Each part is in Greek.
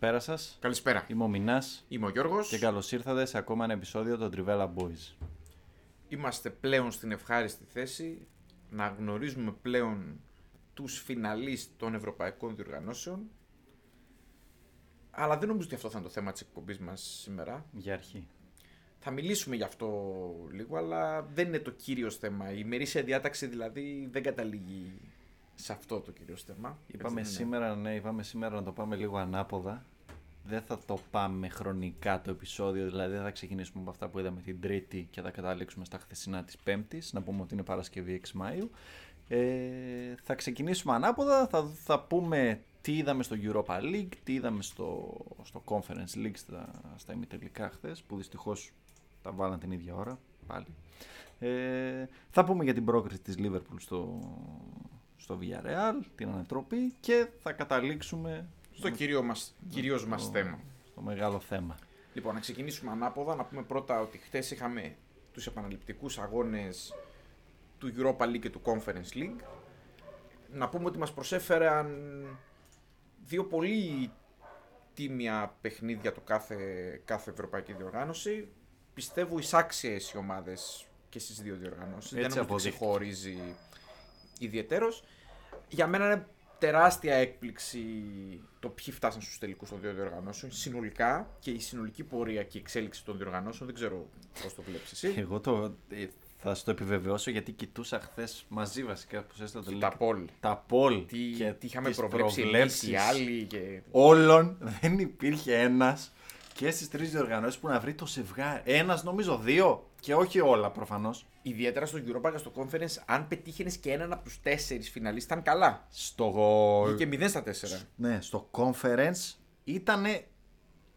Καλησπέρα σας. Καλησπέρα. Είμαι ο Μινάς Είμαι ο Γιώργος. και καλώς ήρθατε σε ακόμα ένα επεισόδιο των Trivella Boys. Είμαστε πλέον στην ευχάριστη θέση να γνωρίζουμε πλέον τους φιναλίστ των ευρωπαϊκών διοργανώσεων. Αλλά δεν νομίζω ότι αυτό θα είναι το θέμα της εκπομπής μας σήμερα. Για αρχή. Θα μιλήσουμε γι' αυτό λίγο, αλλά δεν είναι το κύριος θέμα. Η ημερήσια διάταξη δηλαδή δεν καταλήγει σε αυτό το κύριο θέμα. Είπαμε Έτσι δεν είναι. σήμερα, ναι, είπαμε σήμερα να το πάμε λίγο ανάποδα. Δεν θα το πάμε χρονικά το επεισόδιο, δηλαδή δεν θα ξεκινήσουμε από αυτά που είδαμε την Τρίτη και θα καταλήξουμε στα χθεσινά της Πέμπτης. Να πούμε ότι είναι Παρασκευή 6 Μαΐου. Ε, θα ξεκινήσουμε ανάποδα, θα, θα πούμε τι είδαμε στο Europa League, τι είδαμε στο, στο Conference League στα, στα ημιτελικά χθες, που δυστυχώς τα βάλαν την ίδια ώρα πάλι. Ε, θα πούμε για την πρόκριση της Liverpool στο, στο Villarreal, την ανατροπή και θα καταλήξουμε Στο κύριο μας, κυρίως μας στο- θέμα. στο μεγάλο θέμα. Λοιπόν, να ξεκινήσουμε ανάποδα. Να πούμε πρώτα ότι χτες είχαμε τους επαναληπτικούς αγώνες του Europa League και του Conference League. Να πούμε ότι μας προσέφεραν δύο πολύ τίμια παιχνίδια το κάθε, κάθε ευρωπαϊκή διοργάνωση. Πιστεύω εισάξιες οι ομάδες και στις δύο διοργανώσεις. Έτσι Δεν νομίζω ότι αποδείχτηκε. ξεχωρίζει ιδιαίτερος. Για μένα είναι τεράστια έκπληξη το ποιοι φτάσαν στους τελικούς των δύο διοργανώσεων συνολικά και η συνολική πορεία και η εξέλιξη των διοργανώσεων. Δεν ξέρω πώς το βλέπεις εσύ. Εγώ το, ε, θα σου το επιβεβαιώσω γιατί κοιτούσα χθες μαζί βασικά που έστειλα το Τα link. πόλ. Τα poll Τι, και τι είχαμε τις προβλέψει εμείς προβλέψεις οι άλλοι και... όλων δεν υπήρχε ένας και στις τρεις διοργανώσεις που να βρει το ζευγάρι. Ένας νομίζω δύο και όχι όλα προφανώς. Ιδιαίτερα στο Europa και στο Conference, αν πετύχαινες και έναν από τους τέσσερις φιναλίστ, ήταν καλά. Στο, Βγήκε 0 στα 4. ναι, στο conference ήταν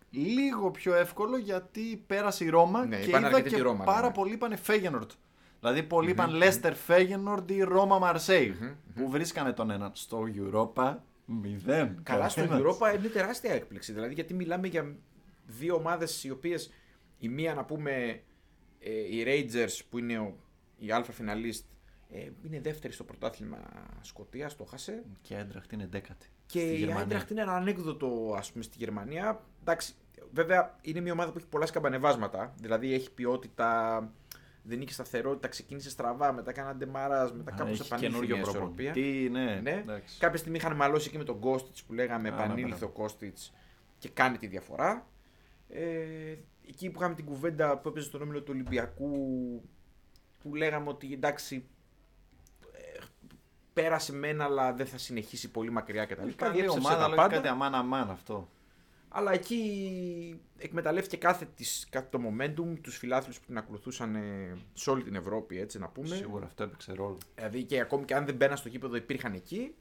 λίγο πιο εύκολο γιατί πέρασε η Ρώμα Ναι, και είπαν είδα αρκετή και τη Ρώμα, πάρα ναι. πολλοί είπαν Φέγενορντ. Δηλαδή πολλοί είπαν Λέστερ Φέγενορντ ή Ρώμα Μαρσέη που βρίσκανε τον έναν. Στο Europa μηδέν. Καλά, στο Κανένας. Europa είναι τεράστια έκπληξη. Δηλαδή, γιατί μιλάμε για δύο ομάδες οι οποίες η μία, να πούμε, ε, οι Rangers που είναι ο, η αλφα φιναλίστ, ε, είναι δεύτερη στο πρωτάθλημα Σκοτίας, το χάσε. Και η Έντραχτ είναι δέκατη. Και στη η Γερμανία. Eintracht είναι ένα ανέκδοτο, ας πούμε, στη Γερμανία. Εντάξει, βέβαια είναι μια ομάδα που έχει πολλά σκαμπανεβάσματα. Δηλαδή έχει ποιότητα, δεν είχε σταθερότητα, ξεκίνησε στραβά, μετά έκανε ντεμαράζ, μετά Α, κάπως έχει επανήλθε καινούριο μια ισορροπία. προπονητή, ναι. Ναι. εντάξει. Κάποια στιγμή είχαν μαλώσει και με τον Κόστιτ που λέγαμε Α, ναι, επανήλθε μπράβο. ο Κόστιτ και κάνει τη διαφορά. Ε, εκεί που είχαμε την κουβέντα που έπαιζε στον όμιλο του Ολυμπιακού που λέγαμε ότι εντάξει ε, πέρασε μένα αλλά δεν θα συνεχίσει πολύ μακριά κτλ. Καλή Διέψευσε ομάδα, τα αλλά πάντα. έχει κάτι αμάν αμάν αυτό. Αλλά εκεί εκμεταλλεύτηκε κάθε, της, κάθε το momentum, τους φιλάθλους που την ακολουθούσαν ε, σε όλη την Ευρώπη, έτσι να πούμε. Σίγουρα αυτό έπαιξε ρόλο. Δηλαδή και ακόμη και αν δεν μπαίναν στο γήπεδο υπήρχαν εκεί.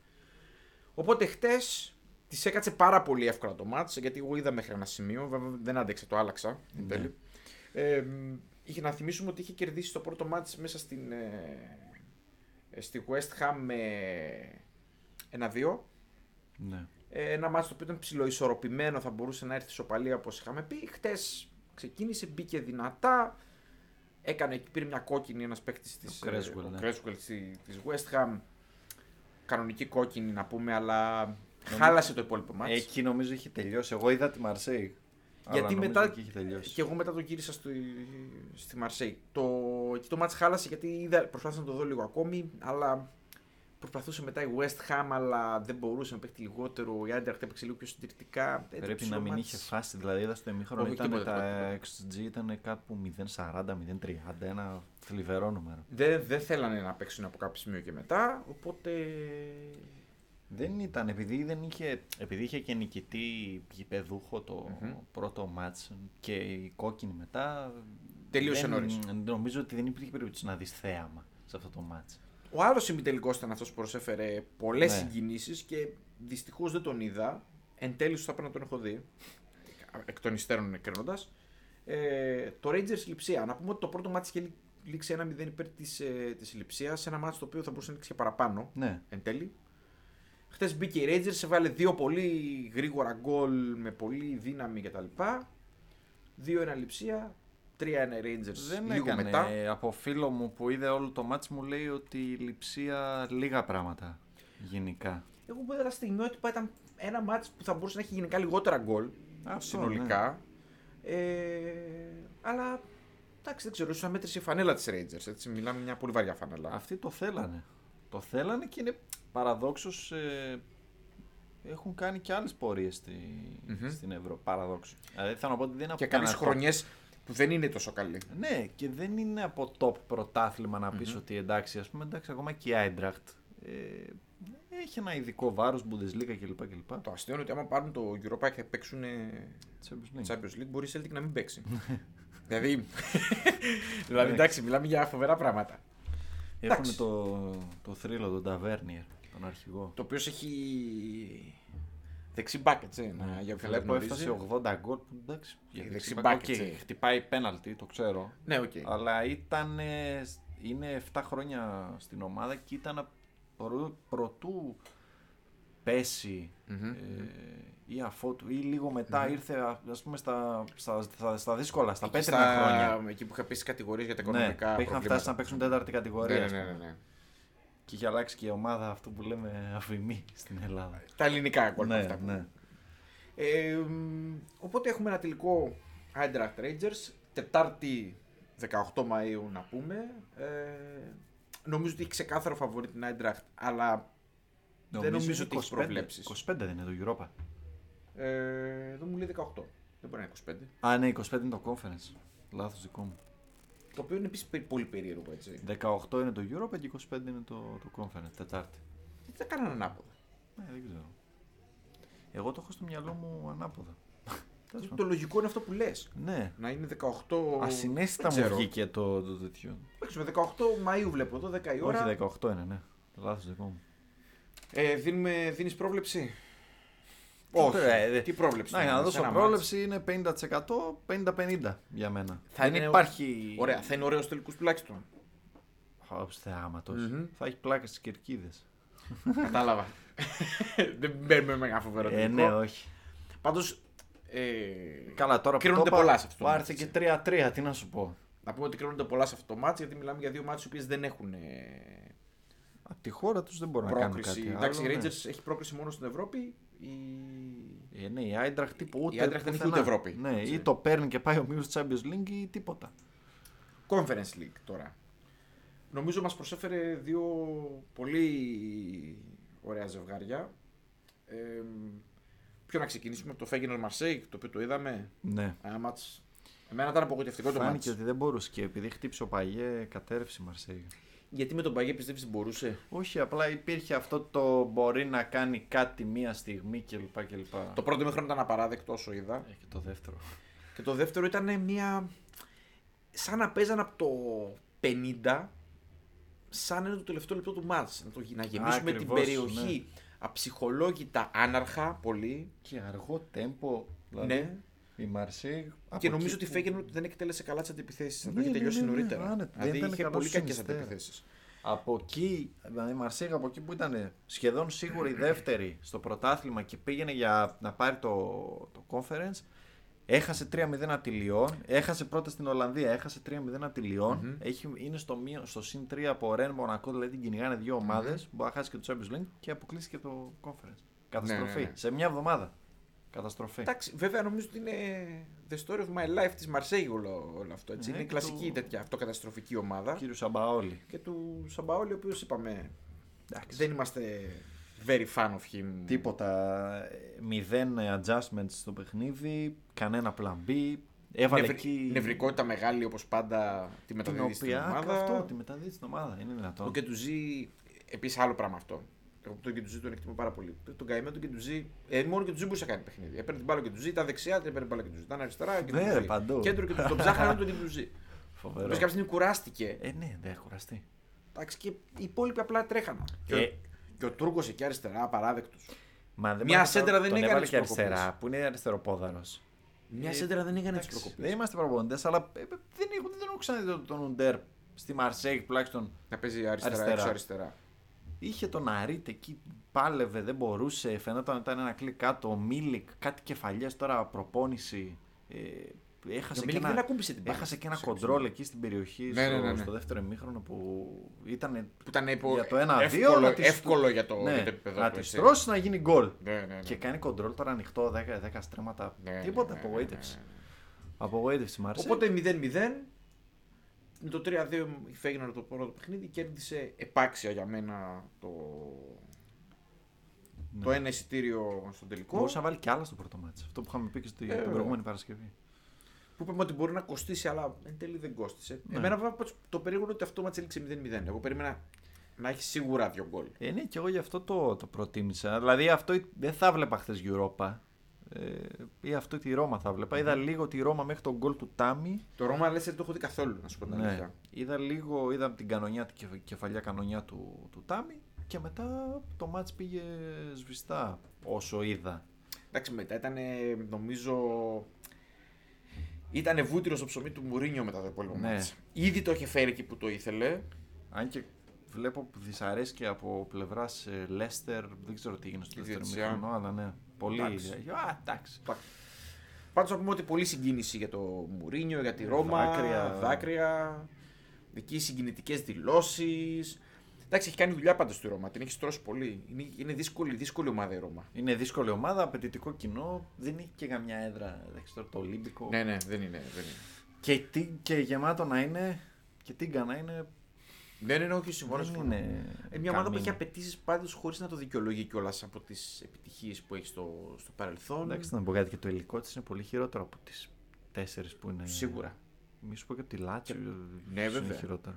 Οπότε χτες της έκατσε πάρα πολύ εύκολα το μάτς, γιατί εγώ είδα μέχρι ένα σημείο, βέβαια δεν άντεξε, το άλλαξα. εν Ναι. τέλει. Ε, είχε να θυμίσουμε ότι είχε κερδίσει το πρώτο μάτς μέσα στην, ε, ε, στη West Ham με 1-2. Ναι. Ε, ένα μάτσο το οποίο ήταν ψηλοϊσορροπημένο, θα μπορούσε να έρθει σοπαλία όπως είχαμε πει. Χτες ξεκίνησε, μπήκε δυνατά. Έκανε, πήρε μια κόκκινη ένας παίκτης της, Ο Creswell, ε, ο ναι. Creswell στη- της West Ham. Κανονική κόκκινη να πούμε, αλλά χάλασε το υπόλοιπο μάτς. Εκεί νομίζω είχε τελειώσει. Εγώ είδα τη Μαρσέη. Γιατί μετά. Εκεί είχε τελειώσει. Και εγώ μετά το γύρισα στη, στη Μαρσέη. Το, εκεί το μάτς χάλασε γιατί είδα, προσπάθησα να το δω λίγο ακόμη, αλλά προσπαθούσε μετά η West Ham, αλλά δεν μπορούσε να παίξει λιγότερο. Η Eintracht έπαιξε λίγο πιο συντηρητικά. Πρέπει Έτρεψε να το μην μάτς. είχε φάσει. Δηλαδή είδα στο ημίχρονο Όχι, ήταν τίποτα, τα τίποτα, XG ήταν κάπου 0,40-0,30. Ένα θλιβερό νούμερο. Δεν, δεν θέλανε να παίξουν από κάποιο σημείο και μετά, οπότε. Δεν ήταν, επειδή, δεν είχε, επειδή είχε και νικητή γηπεδούχο το Μμμ. πρώτο μάτς και η κόκκινη μετά. Τελείωσε δεν- νωρίς. Νομίζω ότι δεν υπήρχε περίπτωση να δεις θέαμα σε αυτό το μάτς. Ο άλλος ημιτελικό ήταν αυτός που προσέφερε πολλές Ναι. συγκινήσεις και δυστυχώς δεν τον είδα. Εν τέλει, θα πρέπει να τον έχω δει. Εκ των υστέρων κρίνοντας. Ε, το Rangers Λιψία. Να πούμε ότι το πρώτο μάτι είχε λήξει 1-0 υπέρ της ε, της Λιψία. Σε ένα μάτι το οποίο θα μπορούσε να λήξει και παραπάνω. Ναι. Εν τέλει. Χθες μπήκε η Rangers, έβαλε δύο πολύ γρήγορα γκολ με πολύ δύναμη κτλ. 2-1 Λιψία. 3-1 Rangers Δεν λίγο έκανε. μετά. Από φίλο μου που είδε όλο το μάτς μου λέει ότι η λειψία λίγα πράγματα γενικά. Εγώ που είδα τα στιγμιότυπα ήταν ένα μάτς που θα μπορούσε να έχει γενικά λιγότερα γκολ Αυτό, συνολικά. Ε, αλλά εντάξει, δεν ξέρω, ίσως αμέτρησε η φανέλα της Rangers. Έτσι, μιλάμε μια πολύ βαριά φανέλα. Αυτοί το θέλανε. Το θέλανε και είναι παραδόξως ε, έχουν κάνει και άλλες πορείες στη, Μμμ. στην Ευρώπη. Παραδόξως. Δηλαδή θέλω να πω ότι δεν είναι και από κάποιες κανένα top- χρονιές που δεν είναι τόσο καλή. Ναι, και δεν είναι από top πρωτάθλημα να πεις ότι εντάξει, ας πούμε, εντάξει, ακόμα και η Eintracht ε, έχει ένα ειδικό βάρος, Bundesliga κλπ. κλπ. Το αστείο είναι ότι άμα πάρουν το Europa και παίξουν ε, Champions League. Champions League, μπορεί η Celtic να μην παίξει. δηλαδή, δηλαδή, εντάξει, μιλάμε για φοβερά πράγματα. Έχουν εντάξει. το, το θρύλο, τον Ταβέρνιερ, τον αρχηγό. Το οποίος έχει δεξί μπακ, έτσι. Να, για όποιον δεν Βλέπω γνωρίζει. έφτασε 80 γκολ. που Εντάξει, για Η δεξί δεξί μπακ, back, οκ, έτσι. χτυπάει πέναλτι, το ξέρω. Ναι, οκ. Αλλά ήταν. ε, Είναι 7 χρόνια στην ομάδα και ήταν προ, προτού πέσει Μμμ. ε, ή αφότου ή λίγο μετά ήρθε α- ας πούμε στα, στα, στα, στα δύσκολα, στα Εκεί πέτρινα στα- χρόνια. Εκεί που είχα πέσει κατηγορίες για τα Ναι, οικονομικά που είχαν προβλήματα. φτάσει να παίξουν τέταρτη κατηγορία. Ναι, ας ναι, ναι, πούμε. ναι. Και είχε αλλάξει και η ομάδα αυτό που λέμε αφημή στην Ελλάδα. Τα ελληνικά γκολ ναι, αυτά που ναι. Ε, μ, οπότε έχουμε ένα τελικό Eintracht Rangers, Τετάρτη 18 Μαΐου να πούμε. Ε, νομίζω ότι έχει ξεκάθαρο φαβορή την Eintracht, αλλά δεν νομίζω είναι ότι έχεις 25, προβλέψεις. 25 δεν είναι το Europa. ε, εδώ μου λέει 18. Δεν μπορεί να είναι 25. Α, ναι, 25 είναι το conference. Λάθος δικό μου. Το οποίο είναι επίσης πολύ περίεργο έτσι. 18 είναι το Europa και 25 είναι το, το conference, Τετάρτη. Γιατί δεν κάνανε ανάποδα. Ναι, δεν ξέρω. Εγώ το έχω στο μυαλό μου ανάποδα. Τέλος Το πάντων. λογικό είναι αυτό που λες. Ναι. Να είναι 18. Ασυναίσθητα δεν μου ξέρω. βγήκε το, το τέτοιο. Εντάξει, με 18 Μαΐου βλέπω εδώ, 10 η ώρα. Όχι, 18 είναι, ναι. Λάθος δικό μου. Ε, δίνουμε, δίνεις πρόβλεψη; Τι Όχι. πρέ- δε- Τι πρόβλεψη. Να, θα για να είναι, σε δώσω ένα πρόβλεψη είναι 50% 50-50 για μένα. Θα δεν είναι- υπάρχει. Ωραία, θα είναι ωραίος τελικούς τουλάχιστον. Χαps θεάματος. Μμμ. Θα έχει πλάκα στις κερκίδες. Κατάλαβα. Δεν μπαίνουμε με ένα φοβερό Ε, τελικό. ναι, όχι. Πάντως. Ε, Καλά, τώρα που Κρίνονται το είπα, πολλά σε αυτό το που μάτς, Άρθε και έτσι. 3-3, τι να σου πω. να πούμε ότι κρίνονται πολλά σε αυτό το μάτι γιατί μιλάμε για δύο μάτς οι οποίες δεν έχουν ε, Από τη χώρα τους δεν μπορούν να κάνουν πρόκριση. κάτι Εντάξει, άλλο. η ναι. Rangers έχει πρόκριση μόνο στην Ευρώπη. Η... Ε, ναι, η Άιντραχτ τύπου ούτε. Η Eintracht δεν έχει πουθενά. ούτε Ευρώπη. Ναι, Έτσι. ή το παίρνει και πάει ο μίλος της Champions League ή τίποτα. Conference League τώρα. Νομίζω μας προσέφερε δύο πολύ ωραία ζευγάρια. Ε, ποιο να ξεκινήσουμε από το Feyenoord Marseille, το οποίο το είδαμε. Ναι. Ένα μάτς... Εμένα ήταν απογοητευτικό το Φάνηκε μάτς. ότι δεν μπορούσε και επειδή χτύπησε ο Παγιέ, κατέρευσε η Μαρσέη. Γιατί με τον Παγέ πιστεύεις ότι μπορούσε; Όχι, απλά υπήρχε αυτό το μπορεί να κάνει κάτι μία στιγμή κλπ. κλπ. Το πρώτο μήχρονο ήταν απαράδεκτο όσο είδα. Ε, και το δεύτερο. Και το δεύτερο ήταν μια. σαν να παίζαν από το 50, σαν είναι το τελευταίο λεπτό του μάτς. Να, το, να γεμίσουμε την Ακριβώς, περιοχή αψυχολόγητα άναρχα πολύ. Και αργό τέμπο. Δηλαδή, Ναι. Η Μαρσέη. Και νομίζω ότι η Φέγγεν δεν εκτέλεσε καλά τις αντιπιθέσεις. Θα το Ναι, είχε ναι, τελειώσει ναι, ναι, νωρίτερα. άνετα. Δηλαδή Δεν ήταν είχε καλό πολύ στους κακές συνιστέρα. αντιπιθέσεις. Από εκεί, δηλαδή η Μαρσέη από εκεί που ήταν σχεδόν σίγουρη η δεύτερη στο πρωτάθλημα και πήγαινε για να πάρει το, το conference, έχασε 3-0 από τη Λιόν, έχασε πρώτα στην Ολλανδία, έχασε 3-0 από τη λιον Μμμ. έχει, είναι στο, μείον- στο συν 3 από Ρεν Μονακό, δηλαδή την κυνηγάνε δύο ομάδες, μπορεί να χάσει και το Champions League και αποκλείστηκε το conference. Καταστροφή. Ναι, ναι, ναι. Σε μια εβδομάδα. Καταστροφή. Εντάξει, βέβαια νομίζω ότι είναι the story of my life της Μαρσέη όλο, όλο αυτό. Έτσι. Ναι, είναι και κλασική του- τέτοια αυτοκαταστροφική ομάδα. Κύριου Σαμπαόλη. Και του Σαμπαόλη, ο οποίος είπαμε Εντάξει. δεν είμαστε very fan of him. Τίποτα. ε, Μηδέν adjustments στο παιχνίδι. Κανένα plan B. Έβαλε Νευρ- εκεί. Νευρικότητα μεγάλη όπως πάντα τη την μεταδίδει στην οποία. ομάδα. Αυτό, τη μεταδίδει στην ομάδα. Είναι δυνατόν. Ο Κεντουζή, επίσης άλλο πράγμα αυτό. Εγώ τον Κεντουζή τον εκτιμώ πάρα πολύ. Τον καημένο τον Κεντουζή, ε, μόνο ο Κεντουζή μπορούσε να κάνει παιχνίδι. Έπαιρνε την μπάλα ο Κεντουζή, ήταν δεξιά, την έπαιρνε την μπάλα ο Κεντουζή. Ήταν αριστερά, ο Ναι, Κεντουζή. ρε, παντού. Κέντρο και τον ψάχνανε τον Κεντουζή. Ο Φοβερό. οποίο κάποια στιγμή κουράστηκε. Ε, ναι, δεν έχω κουραστεί. Εντάξει, και οι υπόλοιποι απλά τρέχανε. Και, Ε. ο, και ο Τούρκος εκεί αριστερά, απαράδεκτος. Μα δεν Μια μπορεί- σέντρα δεν τον έκανε έβαλε τις και προκοπές. αριστερά, που είναι αριστεροπόδαρος. Μια σέντρα δεν έκανε τις προκοπές. Δεν είμαστε προπονητές, αλλά ε, δεν έχω, δεν έχω ξαναδεί τον- τον Ουντέρ στη Μαρσέγ τουλάχιστον. Να παίζει αριστερά, Αριστερά. Έξω αριστερά. Είχε τον Χαρίτ εκεί, πάλευε, δεν μπορούσε. Φαινόταν ότι ήταν ένα κλικ κάτω. Ο Μίλικ, κάτι κεφαλιές τώρα, προπόνηση. Ε, έχασε, Ο και Μίλικ ένα, δεν ακούμπησε την μπάλα. έχασε και ένα Σε κοντρόλ εκεί στην περιοχή Ναι, στο, ναι, ναι, ναι. στο δεύτερο ημίχρονο που ήταν Που ήταν υπό- για το 1-2. εύκολο, να τη- εύκολο για το, ναι, για το επίπεδο να του, τη έτσι. στρώσει να γίνει γκολ. Ναι, ναι, ναι. Και κάνει κοντρόλ τώρα ανοιχτό 10, 10 στρέμματα. Ναι, ναι, Τίποτα, ναι, ναι, απογοήτευση. ναι, ναι. Απογοήτευση Μαρσέγ. Οπότε 0-0. Με το 3-2 η Φέγγινα το πρώτο παιχνίδι κέρδισε επάξια για μένα το, Ναι. το ένα εισιτήριο στον τελικό. Μπορούσε να βάλει και άλλα στο πρώτο μάτσο. Αυτό που είχαμε πει και στη- Ε, την βέβαια. προηγούμενη Παρασκευή. Που είπαμε ότι μπορεί να κοστίσει, αλλά εν τέλει δεν κόστησε. Ναι. Εμένα βέβαια πάντως το περίγουρο ότι αυτό μάτς έληξε 0-0. Εγώ περίμενα να έχει σίγουρα δύο γκολ. Ε, ναι, και εγώ γι' αυτό το, το προτίμησα. Δηλαδή αυτό δεν θα βλέπα χθες Europa. Ε, ή αυτό τη Ρώμα θα βλέπα. Είδα λίγο τη Ρώμα μέχρι τον γκολ του Τάμι. Το Ρώμα λες δεν το έχω δει καθόλου, να σου πω την Ναι. αλήθεια. Είδα λίγο, είδα την κανονιά, την κεφ- κεφαλιά κανονιά του, του Τάμι και μετά το μάτς πήγε σβηστά όσο είδα. Εντάξει, μετά ήταν νομίζω. Ήταν βούτυρο στο ψωμί του Μουρίνιο μετά το υπόλοιπο Ναι. μάτς. Ήδη το είχε φέρει εκεί που το ήθελε. Αν και βλέπω δυσαρέσκεια από πλευράς Λέστερ, δεν ξέρω τι έγινε στο Η δεύτερο διαιτησία. μήχρονο, αλλά ναι. Πολύ. Εντάξει. Α, εντάξει. Πάντως να πούμε ότι πολλή συγκίνηση για το Μουρίνιο, για τη Ρώμα. Δάκρυα. δάκρυα εκεί συγκινητικές δηλώσεις. Εντάξει, έχει κάνει δουλειά πάντως στη Ρώμα. Την έχεις στρώσει πολύ. Είναι, είναι δύσκολη, δύσκολη ομάδα η Ρώμα. Είναι δύσκολη ομάδα, απαιτητικό κοινό. Δεν έχει και καμιά έδρα. Εντάξει, τώρα το Ολύμπικο. Ναι, ναι, δεν είναι. Δεν είναι. Και, τι, και γεμάτο να είναι. Και τίγκα να είναι. Δεν είναι, όχι, συμφωνώ. Δεν συμφωνώ. είναι. Ε, μια ομάδα που έχει καμία. απαιτήσεις πάντως χωρίς να το δικαιολογεί κιόλας από τις επιτυχίες που έχει στο, στο παρελθόν. Εντάξει, να πω κάτι και το υλικό της είναι πολύ χειρότερο από τις τέσσερις που είναι. Σίγουρα. Μη σου πω και ότι τη Λάτσιο. Ναι, είναι βέβαια. χειρότερο.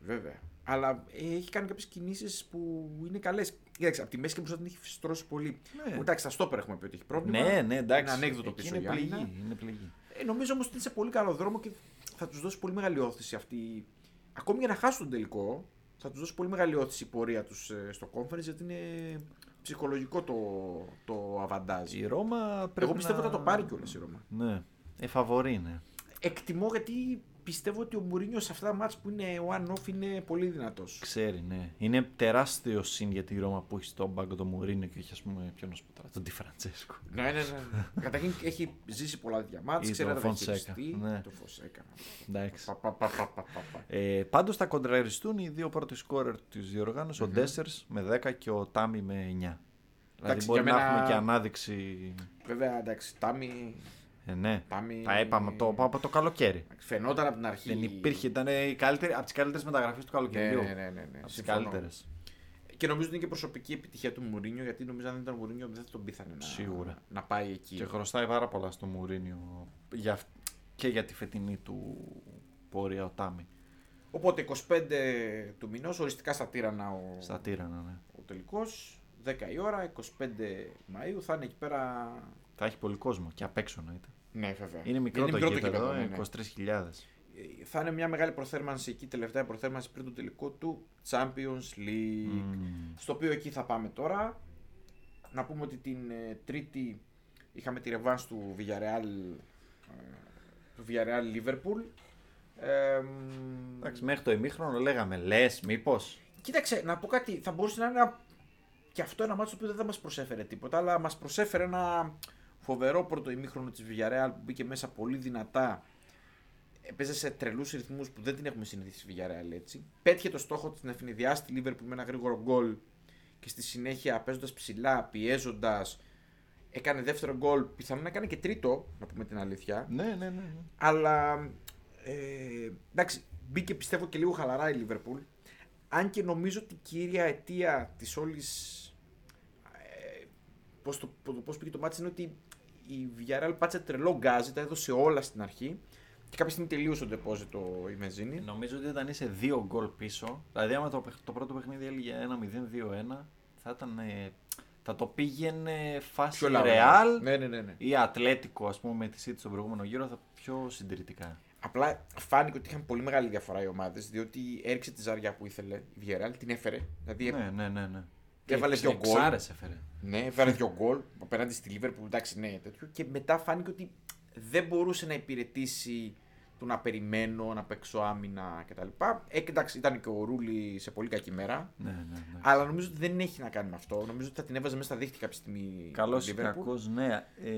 Βέβαια. Αλλά ε, έχει κάνει κάποιες κινήσεις που είναι καλές. Κοίταξε, από τη μέση και μπροστά την έχει στρώσει πολύ. Ναι. Εντάξει, στα στόπερ έχουμε πει ότι έχει πρόβλημα. Ναι, ναι, εντάξει. Είναι ανέκδοτο Εκεί πίσω είναι η άμυνα. πληγή. Είναι πληγή. Ε, νομίζω όμως ότι είναι σε πολύ καλό δρόμο και θα τους δώσει πολύ μεγάλη όθηση αυτή. Ακόμη για να χάσουν τον τελικό, θα τους δώσει πολύ μεγάλη όθηση η πορεία τους στο conference γιατί είναι ψυχολογικό το, το αβαντάζ. Η Ρώμα πρέπει Εγώ πιστεύω να... ότι θα το πάρει κιόλας η Ρώμα. Ναι. Ε, φαβορεί είναι. Εκτιμώ γιατί πιστεύω ότι ο Μουρίνιος σε αυτά τα μάτς που είναι one-off είναι πολύ δυνατός. Ξέρει, ναι. Είναι τεράστιο συν για τη Ρώμα που έχει στον πάγκο το Μουρίνο και έχει, ας πούμε, ποιον να σου πω τώρα, τον Τη Φραντσέσκο. Ναι, ναι, ναι. Καταρχήν έχει ζήσει πολλά τέτοια μάτς, Ή ξέρει να τον τα Φονσέκα, διαχειριστεί. ναι. Το Φωσέκα. Εντάξει. Πα, πα, πα, πα, πα, πα, πα. Ε, Πάντως θα κοντραριστούν οι δύο πρώτοι σκόρερ της διοργάνωσης, ο Ντέσσερς με 10 και ο Τάμι με 9. Δηλαδή Εντάξει, μπορεί για να μένα- έχουμε και ανάδειξη. Βέβαια, εντάξει, Τάμι, Ε, ναι. Τάμι... Τα είπαμε από το, από το καλοκαίρι. Φαινόταν από την αρχή. Δεν υπήρχε, ήταν η καλύτερη, από τις καλύτερες μεταγραφές του Ναι, καλοκαιριού. ναι, ναι. ναι, ναι. Από τις συμφωνώ. καλύτερες. Και νομίζω ότι είναι και προσωπική επιτυχία του Μουρίνιο, γιατί νομίζω αν δεν ήταν ο Μουρίνιο δεν θα τον πείθανε να, Σίγουρα. να πάει εκεί. Και χρωστάει πάρα πολλά στο Μουρίνιο για, αυ- και για τη φετινή του πορεία ο Τάμι. Οπότε 25 του μηνός, οριστικά στα τύρανα ο, Στα τύρανα, ναι. ο τελικός. 10 η ώρα, 25 Μαΐου θα είναι εκεί πέρα. Θα έχει πολύ κόσμο και απ' έξω εννοείται. Ναι, βέβαια. Είναι μικρό το γήπεδο, ναι, ε, ναι. 23.000. Ε, Θα είναι μια μεγάλη προθέρμανση εκεί, τελευταία προθέρμανση πριν το τελικό του Champions League. Μμμ. Στο οποίο εκεί θα πάμε τώρα. Να πούμε ότι την ε, Τρίτη είχαμε τη ρεβάνς του Villarreal, ε, του Villarreal Liverpool. Ε, μ, Εντάξει, μέχρι το ημίχρονο λέγαμε λες, μήπως. Κοίταξε, να πω κάτι. Θα μπορούσε να είναι ένα... και αυτό ένα μάτσο το οποίο δεν θα μας προσέφερε τίποτα, αλλά μας προσέφερε ένα φοβερό πρώτο ημίχρονο της Villarreal που μπήκε μέσα πολύ δυνατά. Έπαιζε σε τρελούς ρυθμούς που δεν την έχουμε συνηθίσει στη Villarreal έτσι. Πέτυχε το στόχο της να ευνηδιάσει τη Liverpool με ένα γρήγορο γκολ και στη συνέχεια παίζοντας ψηλά, πιέζοντας. Έκανε δεύτερο γκολ, πιθανόν να έκανε και τρίτο, να πούμε την αλήθεια. Ναι, ναι, ναι. ναι. Αλλά ε, εντάξει, μπήκε πιστεύω και λίγο χαλαρά η Λίβερπουλ. Αν και νομίζω ότι η κύρια αιτία της όλης. Ε, Πώς το, πώς- πώς πήγε το μάτι είναι ότι η Villarreal πάτσε τρελό γκάζι, τα έδωσε όλα στην αρχή και κάποια στιγμή τελείωσε το deposit η Μεζίνη. Νομίζω ότι όταν είσαι δύο γκολ πίσω, δηλαδή άμα το, παιχ- το πρώτο παιχνίδι έλεγε 1-0-2-1, θα ήταν. ε, θα το πήγαινε φάση Πιο λαμπρό. Real Ναι, ναι, ναι, ναι. ή Ατλέτικο, ας πούμε, με τη City στον προηγούμενο γύρο, θα πιο συντηρητικά. Απλά φάνηκε ότι είχαν πολύ μεγάλη διαφορά οι ομάδες, διότι έριξε τη ζαριά που ήθελε η Villarreal, την έφερε. Δηλαδή Ναι, ναι, ναι. ναι. Έβαλε δύο γκολ. Ξάρες έφερε. Ναι, έβαλε δύο γκολ απέναντι στη Λίβερπουλ, εντάξει, ναι, τέτοιο. Και μετά φάνηκε ότι δεν μπορούσε να υπηρετήσει του να περιμένω, να παίξω άμυνα κτλ. Ε, εντάξει, ήταν και ο Ρούλη σε πολύ κακή μέρα. Ναι, ναι, ναι. Αλλά νομίζω ότι δεν έχει να κάνει με αυτό. Νομίζω ότι θα την έβαζε μέσα στα δίχτυα κάποια στιγμή. Καλός η ή Liverpool. κακός, ναι. Ε,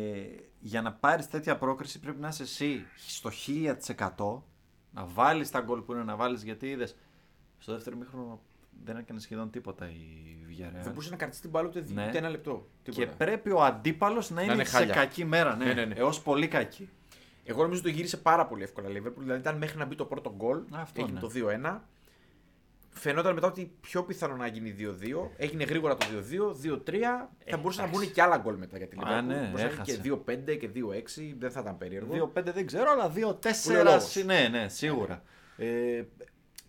για να πάρεις τέτοια πρόκριση πρέπει να είσαι εσύ στο 1000% να βάλεις τα γκολ που είναι να βάλεις. Γιατί είδες στο δεύτερο μήχρονο δεν έκανε σχεδόν τίποτα η Villarreal. Δεν μπορούσε να κρατήσει την μπάλα ούτε, δι- Ναι. ούτε ένα λεπτό. Και Τίποτα. πρέπει ο αντίπαλος να είναι, είναι σε χάλια. κακή μέρα. Ναι, Ναι, ναι, ναι. Έως πολύ κακή. Εγώ νομίζω ότι το γύρισε πάρα πολύ εύκολα η Liverpool. Δηλαδή ήταν μέχρι να μπει το πρώτο γκολ. Αυτό, έγινε ναι. το 2-1. Φαινόταν μετά ότι πιο πιθανό να γίνει 2-2. Έγινε γρήγορα το 2-2, 2-3. Θα μπορούσαν να μπουν και άλλα γκολ μετά για τη Liverpool. Α, ναι, Μπορούσε να έχασε. γίνει και 2-5 και 2-6. Δεν θα ήταν περίεργο. 2-5 δεν ξέρω, αλλά 2-4 είναι ο λόγος. συ- ναι, ναι, σίγουρα. Ε,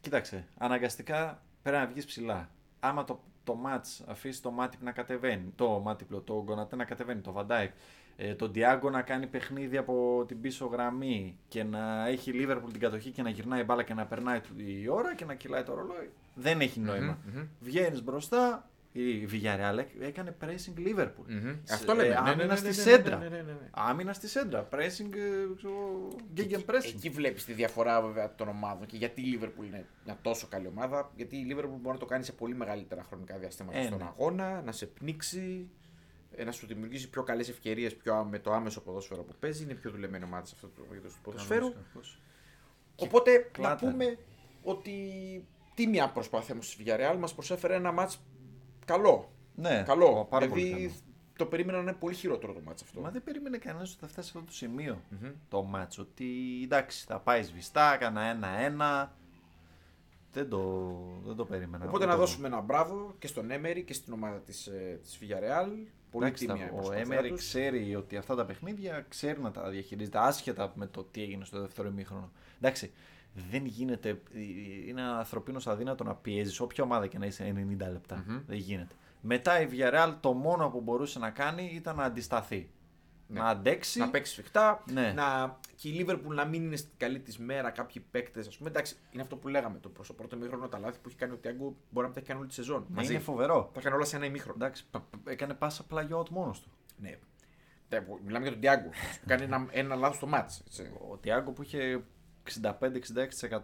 κοίταξε, αναγκαστικά πρέπει να βγεις ψηλά. Άμα το, το match αφήσεις το Μάτιπ να κατεβαίνει, το Μάτιπλο, το Γκονατέ να κατεβαίνει, το Βαντάικ, ε, τον Ντιάγκο να κάνει παιχνίδι από την πίσω γραμμή και να έχει η Λίβερπουλ την κατοχή και να γυρνάει η μπάλα και να περνάει η ώρα και να κυλάει το ρολόι. Δεν έχει νόημα. Μμμ, μμμ. Βγαίνεις μπροστά, η Villarreal έκανε pressing Liverpool. Μμμ. Σε- Αυτό λέμε. ε, Ναι, ναι, ναι, άμυνα ναι, στη ναι, ναι, σέντρα. ναι, ναι, ναι, ναι. Άμυνα στη σέντρα. Pressing, ε, ξέρω, gegen pressing. Εκεί βλέπεις τη διαφορά βέβαια των ομάδων και γιατί η Liverpool είναι μια τόσο καλή ομάδα. Γιατί η Liverpool μπορεί να το κάνει σε πολύ μεγαλύτερα χρονικά διαστήματα Ε, στον ναι. αγώνα, να σε πνίξει, ε, να σου δημιουργήσει πιο καλές ευκαιρίες με το άμεσο ποδόσφαιρο που παίζει. Είναι πιο δουλεμένη ομάδα σε αυτό το είδο του ποδοσφαίρου. Κακός. Οπότε κλάτα. να πούμε ότι τίμια προσπάθεια μου στη Villarreal μας προσέφερε ένα μάτς καλό. Ναι, καλό. πάρα πολύ δηλαδή καλό. το περίμενα να είναι πολύ χειρότερο το μάτς αυτό. Μα δεν περίμενε κανένας ότι θα φτάσει σε αυτό το σημείο Μμμ. το μάτσο. Ότι εντάξει, θα πάει σβηστά, έκανα ένα-ένα. Δεν το, δεν το περίμενα. Οπότε Δεν να το- δώσουμε ένα μπράβο και στον Έμερι και στην ομάδα της, ε, της Villarreal. Πολύ Εντάξει, τίμια η τα- ο προσπάθειά Έμερι τους. ξέρει ότι αυτά τα παιχνίδια ξέρει να τα διαχειρίζεται άσχετα με το τι έγινε στο δεύτερο ημίχρονο. Εντάξει, δεν γίνεται. Είναι ανθρωπίνω αδύνατο να πιέζεις όποια ομάδα και να είσαι 90 λεπτα Μμμ. Δεν γίνεται. Μετά η Villarreal το μόνο που μπορούσε να κάνει ήταν να αντισταθεί. Ναι. Να αντέξει. Να παίξει σφιχτά. Ναι. Να... Και η Liverpool να μην είναι στην καλή της μέρα κάποιοι παίκτες. Α πούμε, εντάξει, είναι αυτό που λέγαμε. Το προς το πρώτο ημίχρονο τα λάθη που έχει κάνει ο Τιάγκο μπορεί να τα έχει κάνει όλη τη σεζόν. Μα μαζί. είναι φοβερό. Τα έκανε όλα σε ένα ημίχρονο. Εντάξει, πα- πα- έκανε πάσα πλαγιότ μόνος του. Ναι. Ναι, Μιλάμε για τον Τιάγκο. που κάνει ένα, ένα λάθος στο ματς. έτσι. Ο Τιάγκο που είχε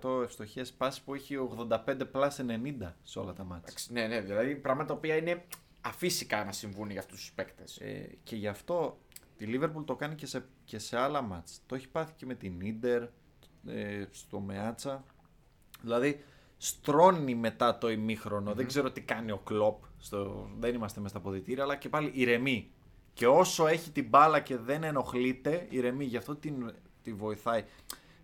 65-66% ευστοχία πάσας που έχει 85 plus 90 σε όλα τα ματς. Εντάξει, Ναι, ναι, δηλαδή πράγματα τα οποία είναι αφύσικα να συμβούν για αυτούς τους παίκτες. Ε, και γι' αυτό τη Liverpool το κάνει και σε, και σε άλλα ματς. Το έχει πάθει και με την Ίντερ, ε, στο Μεάτσα. Δηλαδή στρώνει μετά το ημίχρονο Δεν ξέρω τι κάνει ο Κλόπ. Στο, δεν είμαστε μέσα στα αποδυτήρια, αλλά και πάλι ηρεμεί. Και όσο έχει την μπάλα και δεν ενοχλείται, ηρεμεί. Γι' αυτό την, τη βοηθάει.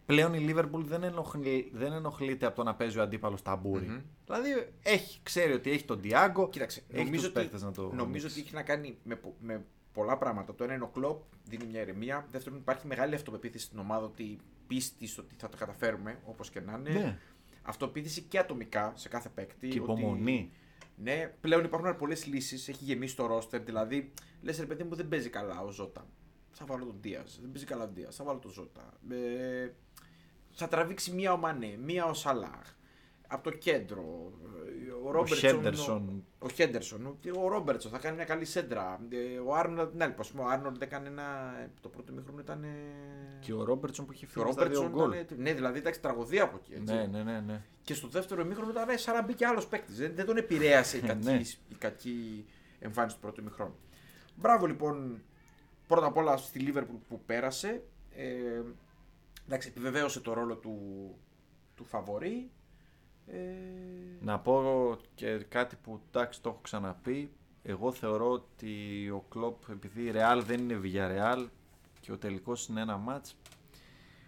Πλέον η Liverpool δεν, ενοχλεί, δεν ενοχλείται από το να παίζει ο αντίπαλος ταμπούρι. Μμμ. Δηλαδή έχει, ξέρει ότι έχει τον Diago. Κοίταξε, έχει νομίζω, τους ότι, παίκτες να το νομίζω ανοίξεις. ότι έχει να κάνει με, πο- με πολλά πράγματα. Το ένα είναι ο κλοπ, δίνει μια ηρεμία. Δεύτερον, υπάρχει μεγάλη αυτοπεποίθηση στην ομάδα ότι πίστη στο ότι θα το καταφέρουμε, όπως και να είναι. Ναι. Αυτοπεποίθηση και ατομικά σε κάθε παίκτη. Και ότι- υπομονή. Ναι, πλέον υπάρχουν πολλές λύσεις. Έχει γεμίσει το ρόστερ. Δηλαδή, λες ρε παιδί μου, δεν παίζει καλά ο Ζώτα. Θα βάλω τον Δία. Δεν παίζει καλά ο Δία. Θα βάλω τον Ζώτα. Ε, θα τραβήξει μία ο Μανέ, μία ο Σαλάχ. Από το κέντρο. ε, Ο, Ρόμπερτσον, Χέντερσον. Ο, ο Χέντερσον. Ο, ο Ρόμπερτσον θα κάνει μια καλή σέντρα. Ε, Ο Άρνολντ. Ναι, λοιπόν, ο Άρνολντ έκανε ένα. Το πρώτο μήχρονο ήταν. ε, Και ο Ρόμπερτσον που έχει και ο φύγει στα δύο Ρόμπερτσον γκολ. ήταν. Ναι, δηλαδή ήταν τραγωδία από εκεί. Έτσι. Ναι, ναι, ναι, ναι. Και στο δεύτερο ημίχρονο ήταν σαν να μπήκε άλλος παίκτης. Δεν, δεν τον επηρέασε η κακή, Ναι. η κακή εμφάνιση του πρώτου ημίχρονου. Μπράβο λοιπόν πρώτα απ' όλα στη Λίβερπουλ που πέρασε. Ε, εντάξει, επιβεβαίωσε το ρόλο του, του φαβορή. Ε, Να πω και κάτι που εντάξει το έχω ξαναπεί. Εγώ θεωρώ ότι ο Κλόπ, επειδή η Real δεν είναι Villarreal και ο τελικός είναι ένα μάτς,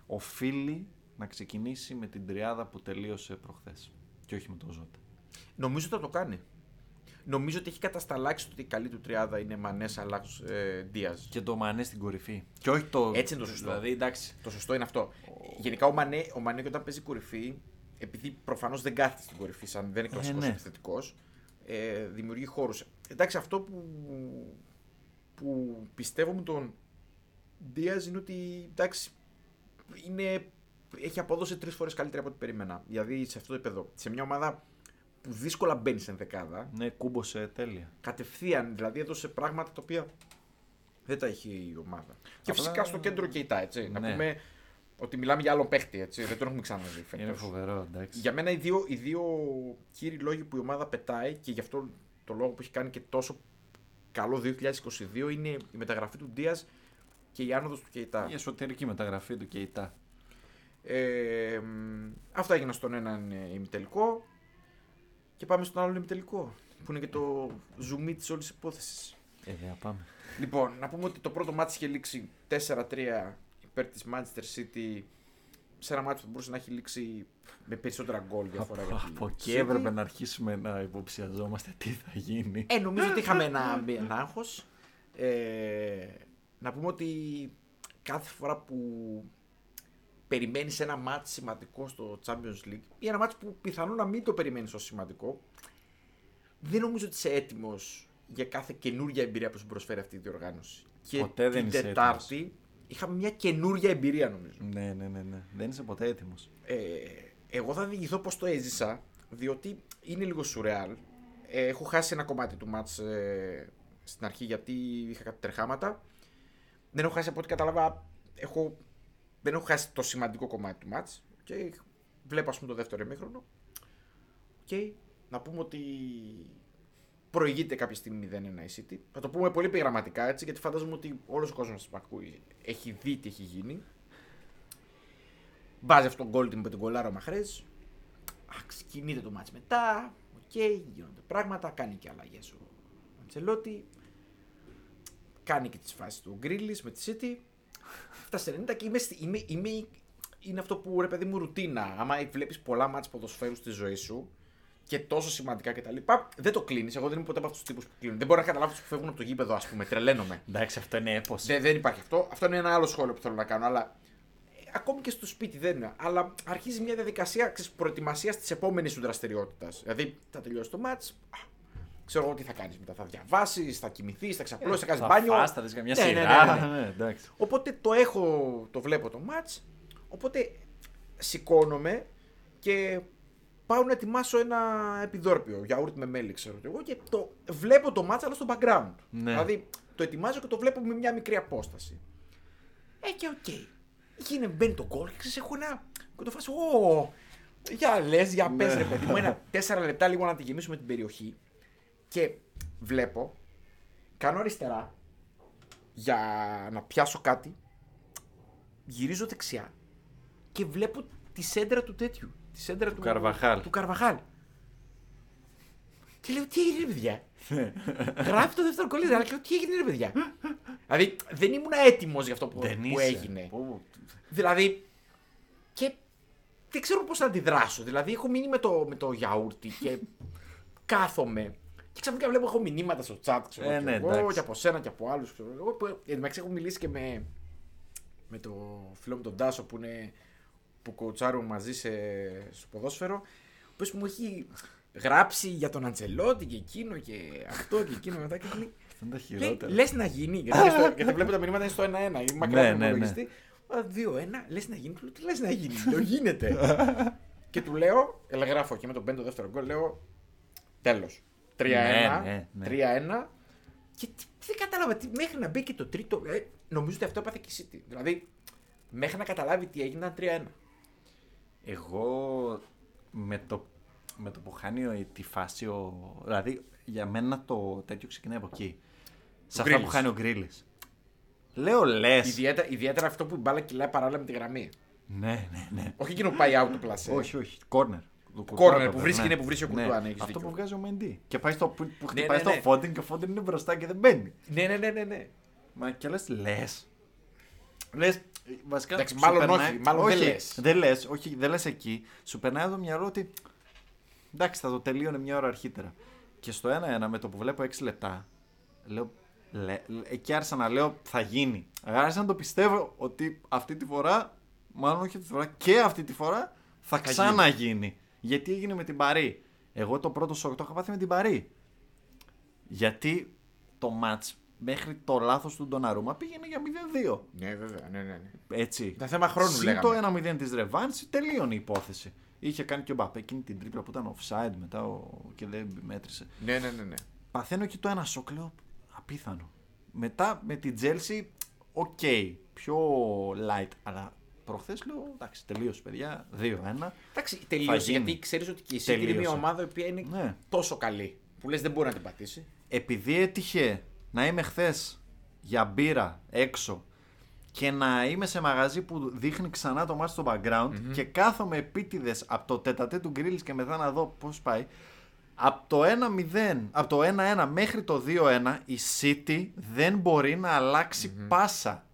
οφείλει να ξεκινήσει με την τριάδα που τελείωσε προχθές και όχι με τον Ζώτα. νομίζω ότι θα το κάνει. Νομίζω ότι έχει κατασταλάξει ότι η καλή του τριάδα είναι Μανές Σαλάχ ε, Δίας. Και το Μανές στην κορυφή. Και όχι το. Έτσι είναι το σωστό. Δηλαδή εντάξει. Το σωστό είναι αυτό. Γενικά ο Μανέ, ο Μανέ και όταν παίζει κορυφή, επειδή προφανώς δεν κάθεται στην κορυφή, σαν δεν είναι κλασικός ναι. επιθετικός, ε, δημιουργεί χώρους. Εντάξει, αυτό που, που πιστεύω με τον Δίας είναι ότι εντάξει, είναι, έχει απόδοση τρεις φορές καλύτερα από ό,τι περίμενα. Δηλαδή σε αυτό το επίπεδο. Σε μια ομάδα που δύσκολα μπαίνεις στην δεκάδα. Ναι, κούμποσε τέλεια. Κατευθείαν δηλαδή έδωσε πράγματα τα οποία δεν τα έχει η ομάδα. Και Απλά- φυσικά στο κέντρο και η ΤΑ, έτσι. Να Ναι. πούμε ότι μιλάμε για άλλον παίχτη, έτσι. Δεν τον έχουμε ξαναδεί φέτος. Είναι φοβερό, εντάξει. Για μένα οι δύο, οι δύο κύριοι λόγοι που η ομάδα πετάει και γι' αυτό το λόγο που έχει κάνει και τόσο καλό 2022 είναι η μεταγραφή του Ντίας και η άνοδος του Κεϊτά. Η εσωτερική μεταγραφή του και η ΤΑ. Ε, μ, αυτά έγιναν στον έναν ε, ημιτελικό. Και πάμε στον άλλον ημιτελικό. Που είναι και το zoom της όλης υπόθεσης. Ε, δεν πάμε. Λοιπόν, να πούμε ότι το πρώτο μάτι είχε λήξει 4-3 υπέρ της Manchester City. Σε ένα μάτι που μπορούσε να έχει λήξει με περισσότερα γκολ διαφορά. για τη Από εκεί City. έπρεπε να αρχίσουμε να υποψιαζόμαστε τι θα γίνει. Ε, νομίζω ότι είχαμε ένα, ένα άγχος. Ε, να πούμε ότι κάθε φορά που περιμένεις ένα μάτς σημαντικό στο Champions League ή ένα μάτς που πιθανόν να μην το περιμένεις ως σημαντικό, δεν νομίζω ότι είσαι έτοιμος για κάθε καινούργια εμπειρία που σου προσφέρει αυτή η διοργάνωση. Και Ποτέ δεν την είσαι Τετάρτη είχαμε μια καινούργια εμπειρία νομίζω. Ναι, ναι, ναι, ναι. Δεν είσαι ποτέ έτοιμος. Ε, εγώ θα διηγηθώ πώς το έζησα, διότι είναι λίγο σουρεάλ. Ε, έχω χάσει ένα κομμάτι του μάτς ε, στην αρχή γιατί είχα κάτι τερχάματα. Δεν έχω χάσει από ό,τι κατάλαβα, έχω, δεν έχω χάσει το σημαντικό κομμάτι του μάτς. Και βλέπω ας πούμε το δεύτερο ημίχρονο. Και να πούμε ότι προηγείται κάποια στιγμή 0-1 η City. Θα το πούμε πολύ επιγραμματικά έτσι, γιατί φαντάζομαι ότι όλος ο κόσμος που ακούει έχει δει τι έχει γίνει. Βάζει αυτό το γκολ την με τον κολάρο ο Μαχρέζ. Ξεκινείται το ματς μετά. Οκ, γίνονται πράγματα. Κάνει και αλλαγές ο Αντσελότι. Κάνει και τις φάσεις του Γκρίλις με τη City. Φτάσει 90 και είμαι, στη- είμαι, είμαι, είναι αυτό που ρε παιδί μου ρουτίνα. Άμα βλέπεις πολλά ματς ποδοσφαίρου στη ζωή σου και τόσο σημαντικά κτλ. Δεν το κλείνεις. Εγώ δεν είμαι ποτέ από αυτούς τους τύπους που κλείνουν. Δεν μπορώ να καταλάβω τους που φεύγουν από το γήπεδο, ας πούμε. Τρελαίνομαι. Εντάξει, αυτό είναι έπος. Δεν, δεν υπάρχει αυτό. Αυτό είναι ένα άλλο σχόλιο που θέλω να κάνω. Αλλά ε, ακόμη και στο σπίτι δεν είναι. Αλλά αρχίζει μια διαδικασία προετοιμασίας της επόμενης σου δραστηριότητας. Δηλαδή θα τελειώσει το match. Ξέρω εγώ τι θα κάνεις μετά. Θα διαβάσεις, θα κοιμηθείς, θα ξαπλώσεις, θα κάνεις Θα μπάνιο. φας, θα δεις καμιά Ναι, ναι, σειρά. ναι, ναι, ναι. Ναι, εντάξει. Οπότε το έχω, το βλέπω το match. Οπότε σηκώνομαι και πάω να ετοιμάσω ένα επιδόρπιο, γιαούρτι με μέλι, ξέρω εγώ, και το βλέπω το match αλλά στο background. Ναι. Δηλαδή το ετοιμάζω και το βλέπω με μια μικρή απόσταση. Ε, και οκ. Γίνει, μπαίνει το γκολ και ξέρεις, έχω ένα. Και το φάσω, Ω, για λες, για Ναι. πες ρε παιδί μου, ένα τέσσερα λεπτά λίγο να τη γεμίσουμε την περιοχή. Και βλέπω, κάνω αριστερά για να πιάσω κάτι, γυρίζω δεξιά και βλέπω τη σέντρα του τέτοιου. Τη σέντρα του, Καρβαχάλ. Του Καρβαχάλ. Και λέω, τι έγινε ρε παιδιά; Ναι. Γράφει το δεύτερο κολλίδι, αλλά και λέω, τι έγινε ρε παιδιά; δηλαδή δεν ήμουν έτοιμος για αυτό που, Δεν που είσαι. έγινε. Πω, Δηλαδή. Και δεν ξέρω πώς να αντιδράσω. Δηλαδή, έχω μείνει με το, με το γιαούρτι και κάθομαι. Και ξαφνικά βλέπω έχω μηνύματα στο chat. Ξέρω, Ε, και ναι, εγώ, εντάξει. και από σένα και από άλλους. Εγώ που εν τω μεταξύ έχω μιλήσει και με, με το φίλο μου τον Τάσο που είναι που κοουτσάρουν μαζί σε, στο ποδόσφαιρο. Ο οποίος μου έχει γράψει για τον Αντσελότη και εκείνο και αυτό και εκείνο μετά. Και μου λέει, Αυτό είναι τα Λέει, χειρότερα. λες να γίνει. Γιατί, στο, γιατί βλέπω τα μηνύματα είναι στο 1-1. Είμαι μακριά Ναι, από τον ναι, ναι. υπολογιστή. Α, 2-1, λες να γίνει. Του λέω, Τι λες να γίνει. Το γίνεται. και του λέω, ελεγγράφω και με τον πέμπτο δεύτερο γκολ, λέω τέλος. 3-1. Ναι, ναι, ναι. 3-1. Και τι, δεν κατάλαβα. Τι, μέχρι να μπει και το τρίτο. Ε, νομίζω ότι αυτό έπαθε και η City. Δηλαδή, μέχρι να καταλάβει τι έγινε, ήταν 3-1. Εγώ με το, με το που χάνει ο- τη φάση ο... Δηλαδή για μένα το τέτοιο ξεκινάει από εκεί. Σε αυτά Γκρίλης. που χάνει ο Γκρίλη. Λέω λες. Ιδιαίτερα, ιδιαίτερα αυτό που η μπάλα κυλάει παράλληλα με τη γραμμή. Ναι, ναι, ναι. Όχι εκείνο που πάει out το πλασέ. όχι, όχι. Κόρνερ. Το Corner Κουρτουά που το βρίσκει, ναι. είναι που βρίσκει ο Κουρτουά, ναι, έχεις Αυτό δίκιο. που βγάζει ο Μεντί. Και πάει στο, που, που Ναι, χτυπάει ναι, ναι. στο Φόντιν και ο Φόντιν είναι μπροστά και δεν μπαίνει. Ναι, ναι, ναι, ναι. ναι. Μα και λες, λες. Λες. Βασικά. Εντάξει, σου μάλλον περνάει- όχι, μάλλον δεν όχι, λες. Δεν λες, όχι, δεν λες εκεί. Σου περνάει από το μυαλό ότι. Εντάξει, θα το τελείωνε μια ώρα αρχίτερα. Και στο 1-1 με το που βλέπω 6 λεπτά, λέω. Λε, λε- εκεί άρχισα να λέω θα γίνει. Άρχισα να το πιστεύω ότι αυτή τη φορά, μάλλον όχι αυτή τη φορά, και αυτή τη φορά θα, Θα ξαναγίνει. Γιατί έγινε με την Παρή; Εγώ το πρώτο σοκ το είχα πάθει με την Παρή. Γιατί το ματς μέχρι το λάθος του Ντοναρούμα πήγαινε για 0-2. Ναι, βέβαια. Ναι, ναι, ναι. Έτσι. Θέμα χρόνου Συν λέγαμε. το 1-0 της ρεβάνς τελείωνε η υπόθεση. Είχε κάνει και ο Μπαπέ εκείνη την τρίπλα που ήταν offside μετά ο... και δεν μέτρησε. Ναι, ναι, ναι. ναι. Παθαίνω και το ένα σοκ, λέω απίθανο. Μετά με την Chelsea, OK, πιο light, αλλά προχθές λέω εντάξει, τελείωσε παιδιά, 2-1. Εντάξει, Θα τελείωσε γίνει. γιατί ξέρεις ότι και η City είναι μια Τελείωσε. ομάδα η οποία είναι Ναι. τόσο καλή. Που λες δεν μπορεί να την πατήσει. επειδή έτυχε να είμαι χθες για μπύρα έξω και να είμαι σε μαγαζί που δείχνει ξανά το μάτι στο background και κάθομαι επίτηδες από το τετατέ του Γκρίλης και μετά να δω πώς πάει. Από το 1-0, από το 1-1 μέχρι το 2-1 η City δεν μπορεί να αλλαξει πάσα.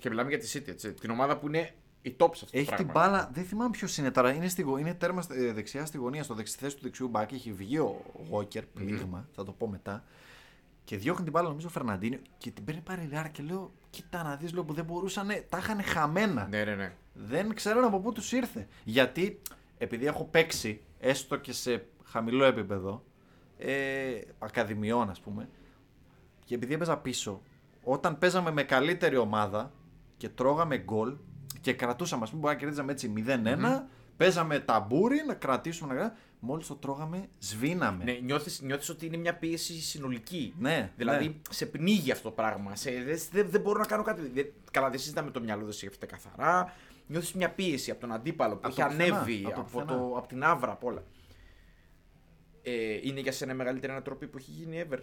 Και μιλάμε για τη City, έτσι. Την ομάδα που είναι η top σε αυτό Έχει το την πράγμα. μπάλα, δεν θυμάμαι ποιος είναι τώρα. Είναι, στη, γω- είναι τέρμα ε, δεξιά στη γωνία, στο δεξι, θέση του δεξιού μπακ. Έχει βγει ο Walker, πλήγμα, θα το πω μετά. Και διώχνει την μπάλα, νομίζω, ο Φερναντίνιο και την παίρνει παρελιάρα και λέω: Κοίτα να δεις, λέω που δεν μπορούσαν, τα είχαν χαμένα. Ναι, ναι, ναι. Δεν ξέρω από πού τους ήρθε. Γιατί επειδή έχω παίξει, έστω και σε χαμηλό επίπεδο, ε, ακαδημιών ας πούμε, και επειδή έπαιζα πίσω, όταν παίζαμε με καλύτερη ομάδα και τρώγαμε γκολ και κρατούσαμε, ας πούμε, μπορεί να κερδίζαμε έτσι 0-1, παίζαμε ταμπούρι, να κρατήσουμε, να Μόλις το τρώγαμε, σβήναμε. ναι νιώθεις, νιώθεις ότι είναι μια πίεση συνολική. Ναι, Δηλαδή ναι. σε πνίγει αυτό το πράγμα. Σε, δεν, δεν, δεν μπορώ να κάνω κάτι. Δεν, καλά, δεν συζητάμε το μυαλό, δεν σκέφτεται καθαρά. Νιώθεις μια πίεση από τον αντίπαλο που Από έχει το πουθενά, ανέβει από το από, πουθενά. το, από την άβρα απ' όλα. Ε, είναι για σένα η μεγαλύτερη ανατροπή που έχει γίνει ever;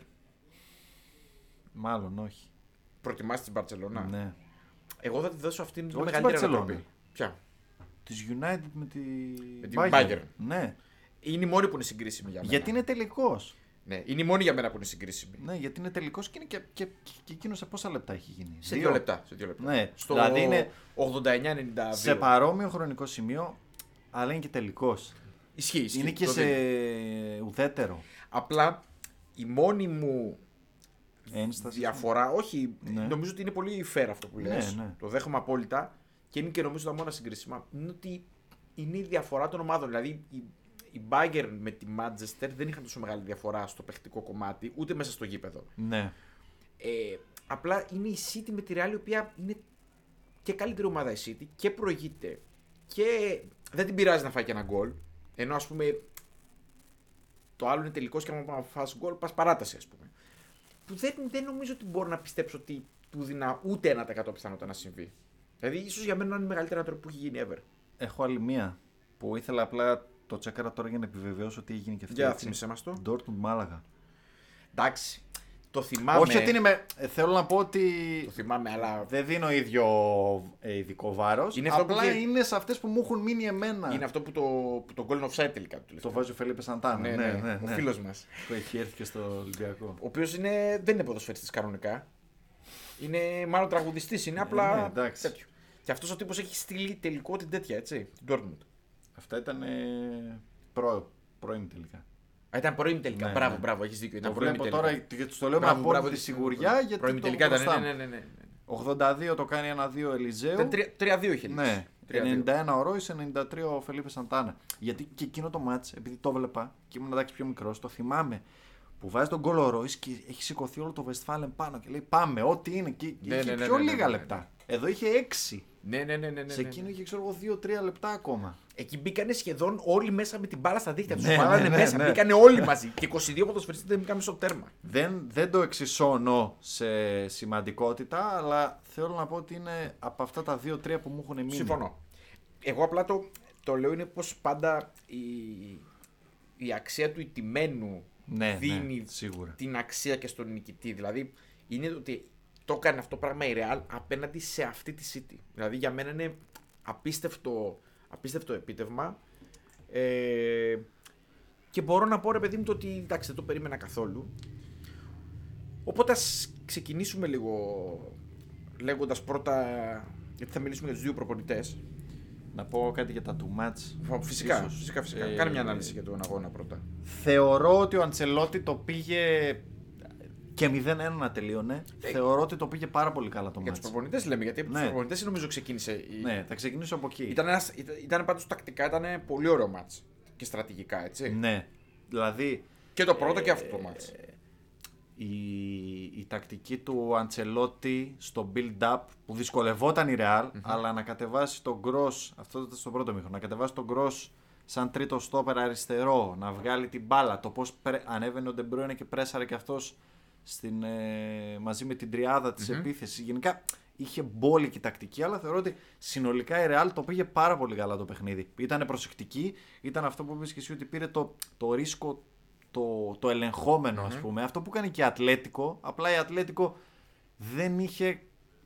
Μάλλον όχι. Προτιμάς την Μπαρσελόνα. Ναι. Εγώ θα τη δώσω αυτήν την Όχι την μεγαλύτερη Barcelona. ανατροπή. Ποια; Της United με τη. Με την Bayern. Ναι. Είναι η μόνη που είναι συγκρίσιμη για μένα. Γιατί είναι τελικός. Ναι, είναι η μόνη για μένα που είναι συγκρίσιμη. Ναι, γιατί είναι τελικός και είναι και, και, και, και εκείνος σε πόσα λεπτά έχει γίνει. Σε δύο λεπτά. Σε δύο λεπτά. Ναι, Στο δηλαδή είναι 89-92. σε παρόμοιο χρονικό σημείο, αλλά είναι και τελικός. Ισχύει, ισχύει. Είναι και Το σε δίνει. ουδέτερο Απλά η μόνη μου ένσταση. διαφορά, όχι, Ναι. νομίζω ότι είναι πολύ fair αυτό που Ναι, λες. ναι. Το δέχομαι απόλυτα και είναι και νομίζω τα μόνα συγκρίσιμα. Είναι ότι είναι η διαφορά των ομάδων. Δηλαδή η, η Bayern με τη Manchester δεν είχαν τόσο μεγάλη διαφορά στο παιχτικό κομμάτι, ούτε μέσα στο γήπεδο. Ναι. Ε, απλά είναι η City με τη Real η οποία είναι και καλύτερη ομάδα η City και προηγείται και δεν την πειράζει να φάει και ένα γκολ. Ενώ ας πούμε το άλλο είναι τελικός και άμα φας γκολ πας παράταση ας πούμε. Που δεν, δεν νομίζω ότι μπορώ να πιστέψω ότι του δίνα ούτε 1% πιθανότητα να συμβεί. Δηλαδή ίσως για μένα να είναι η μεγαλύτερη ανατροπή που έχει γίνει ever. Έχω άλλη μία που ήθελα απλά το τσέκαρα τώρα για να επιβεβαιώσω ότι έγινε και αυτό. Για έτσι. θύμισε μας το. Dortmund Μάλαγα. Εντάξει. Το θυμάμαι. Όχι ότι είναι με... ε, Θέλω να πω ότι Το θυμάμαι, αλλά δεν δίνω ίδιο ε, ειδικό βάρος. Είναι αυτό που Απλά δι- είναι σε αυτές που μου έχουν μείνει εμένα. είναι αυτό που το, που το goal είναι offside τελικά. Το, Το τελευταίο. βάζει ο Φελίπε Σαντάνα. ναι, ναι, ο φίλος μας. Που έχει έρθει και στο Ολυμπιακό. Ο οποίος δεν είναι ποδοσφαιριστής κανονικά. Είναι μάλλον τραγουδιστής, είναι απλά. ναι, εντάξει. τέτοιο. Και αυτός ο τύπος έχει στείλει τελικό την τέτοια, έτσι. Την Dortmund. Αυτά ήταν ε, προ, πρώην τελικά. Α, ήταν πρώιμη τελικά. Ναι, μπράβο, ναι. μπράβο, έχεις δίκιο. Ήταν Το πρώιμη βλέπω τελικά. τώρα και τους το λέω με Μπράβο, μπράβο, απόλυτη τη- σιγουριά γιατί Πρώιμη το τελικά ήταν. μπροστά Ναι, μου. ναι, ναι, ναι. 82 το κάνει 1-2 Ελιζέου. Ήταν τρία- 3-2 είχε λήξει. Ναι. 3-2. 91 ο Ρόι, 93 ο Φελίπε Σαντάνα. Γιατί και εκείνο το μάτς, επειδή το βλέπα και ήμουν εντάξει πιο μικρός, το θυμάμαι. Που βάζει τον γκολ ο Ρόι και έχει σηκωθεί όλο το Westfalen πάνω και λέει Πάμε, ό,τι είναι. Και Ναι, είχε ναι, ναι, πιο ναι, ναι, λίγα ναι, ναι. λεπτά. Εδώ είχε 6. Ναι, ναι, ναι, ναι, ναι, Σε ναι. εκείνο είχε ξέρω εγώ 2-3 λεπτά ακόμα. Εκεί μπήκανε σχεδόν όλοι μέσα με την μπάλα στα δίχτυα. Τους Ναι, βάλανε ναι, ναι, μέσα. ναι. Μπήκανε όλοι μαζί. Και 22 ποδοσφαιριστέ δεν μπήκαν στο τέρμα. Δεν, δεν το εξισώνω σε σημαντικότητα, αλλά θέλω να πω ότι είναι από αυτά τα 2-3 που μου έχουν μείνει. Συμφωνώ. Εγώ απλά το, το λέω είναι πως πάντα η, η αξία του ηττημένου Ναι, δίνει ναι, σίγουρα. την αξία και στον νικητή. Δηλαδή είναι ότι το έκανε αυτό το πράγμα η Real απέναντι σε αυτή τη City. Δηλαδή για μένα είναι απίστευτο, απίστευτο επίτευγμα. Ε, και μπορώ να πω ρε παιδί μου το ότι εντάξει δεν το περίμενα καθόλου. Οπότε ας ξεκινήσουμε λίγο λέγοντας πρώτα γιατί θα μιλήσουμε για τους δύο προπονητές. Να πω κάτι για τα two match. Φυσικά, ίσως. φυσικά, φυσικά. Ε, Κάνε μια ανάλυση για τον αγώνα πρώτα. Θεωρώ ότι ο Αντσελότη το πήγε και 0-1 να τελείωνε. Ε, Θεωρώ ότι το πήγε πάρα πολύ καλά το Για τους μάτς. προπονητές λέμε, γιατί από τους Ναι. προπονητές νομίζω ξεκίνησε η, Ναι, θα ξεκινήσω από εκεί. Ήταν, ένας, ήταν, ήταν πάντως τακτικά ήταν πολύ ωραίο μάτς και στρατηγικά έτσι. Ναι. Δηλαδή, Και το πρώτο και αυτό Ε, το μάτς. η, η τακτική του Αντσελότη στο build-up που δυσκολευόταν η Real, αλλά να κατεβάσει τον Gross, αυτό ήταν στο πρώτο μήχρονο, να κατεβάσει τον Gross σαν τρίτο στόπερ αριστερό, να βγάλει την μπάλα, το πώς ανέβαινε ο Ντεμπρόινε και πρέσαρε και αυτός ε, μαζί με την τριάδα της mm επίθεσης. Γενικά είχε μπόλικη τακτική, αλλά θεωρώ ότι συνολικά η Real το πήγε πάρα πολύ καλά το παιχνίδι. Ήταν προσεκτική, ήταν αυτό που είπες και εσύ ότι πήρε το, το ρίσκο το, το ελεγχόμενο, mm-hmm. πούμε. Αυτό που έκανε και η Ατλέτικο. Απλά η Ατλέτικο δεν είχε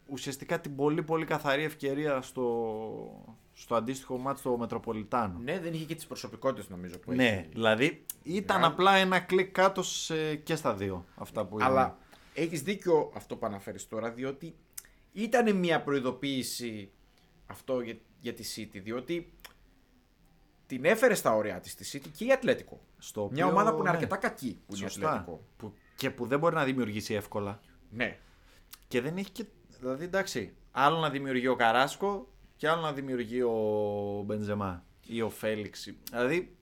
ουσιαστικά την πολύ πολύ καθαρή ευκαιρία στο, στο αντίστοιχο μάτι στο Μετροπολιτάνο. Ναι, δεν είχε και τις προσωπικότητες νομίζω που Ναι, έχει. δηλαδή ήταν απλά ένα κλικ κάτω σε, και στα δύο αυτά που Αλλά έχεις δίκιο αυτό που αναφέρεις τώρα, διότι ήταν μια προειδοποίηση αυτό για, για τη City, διότι την έφερε στα ωριά της τη City και η Ατλέτικο. Στο Μια ομάδα που είναι ναι. αρκετά κακή που είναι η Ατλέτικο. Που, και που δεν μπορεί να δημιουργήσει εύκολα. Ναι. Και δεν έχει και. Δηλαδή εντάξει, άλλο να δημιουργεί ο Καράσκο και άλλο να δημιουργεί ο Μπενζεμά ή ο Φέληξ. Δηλαδή.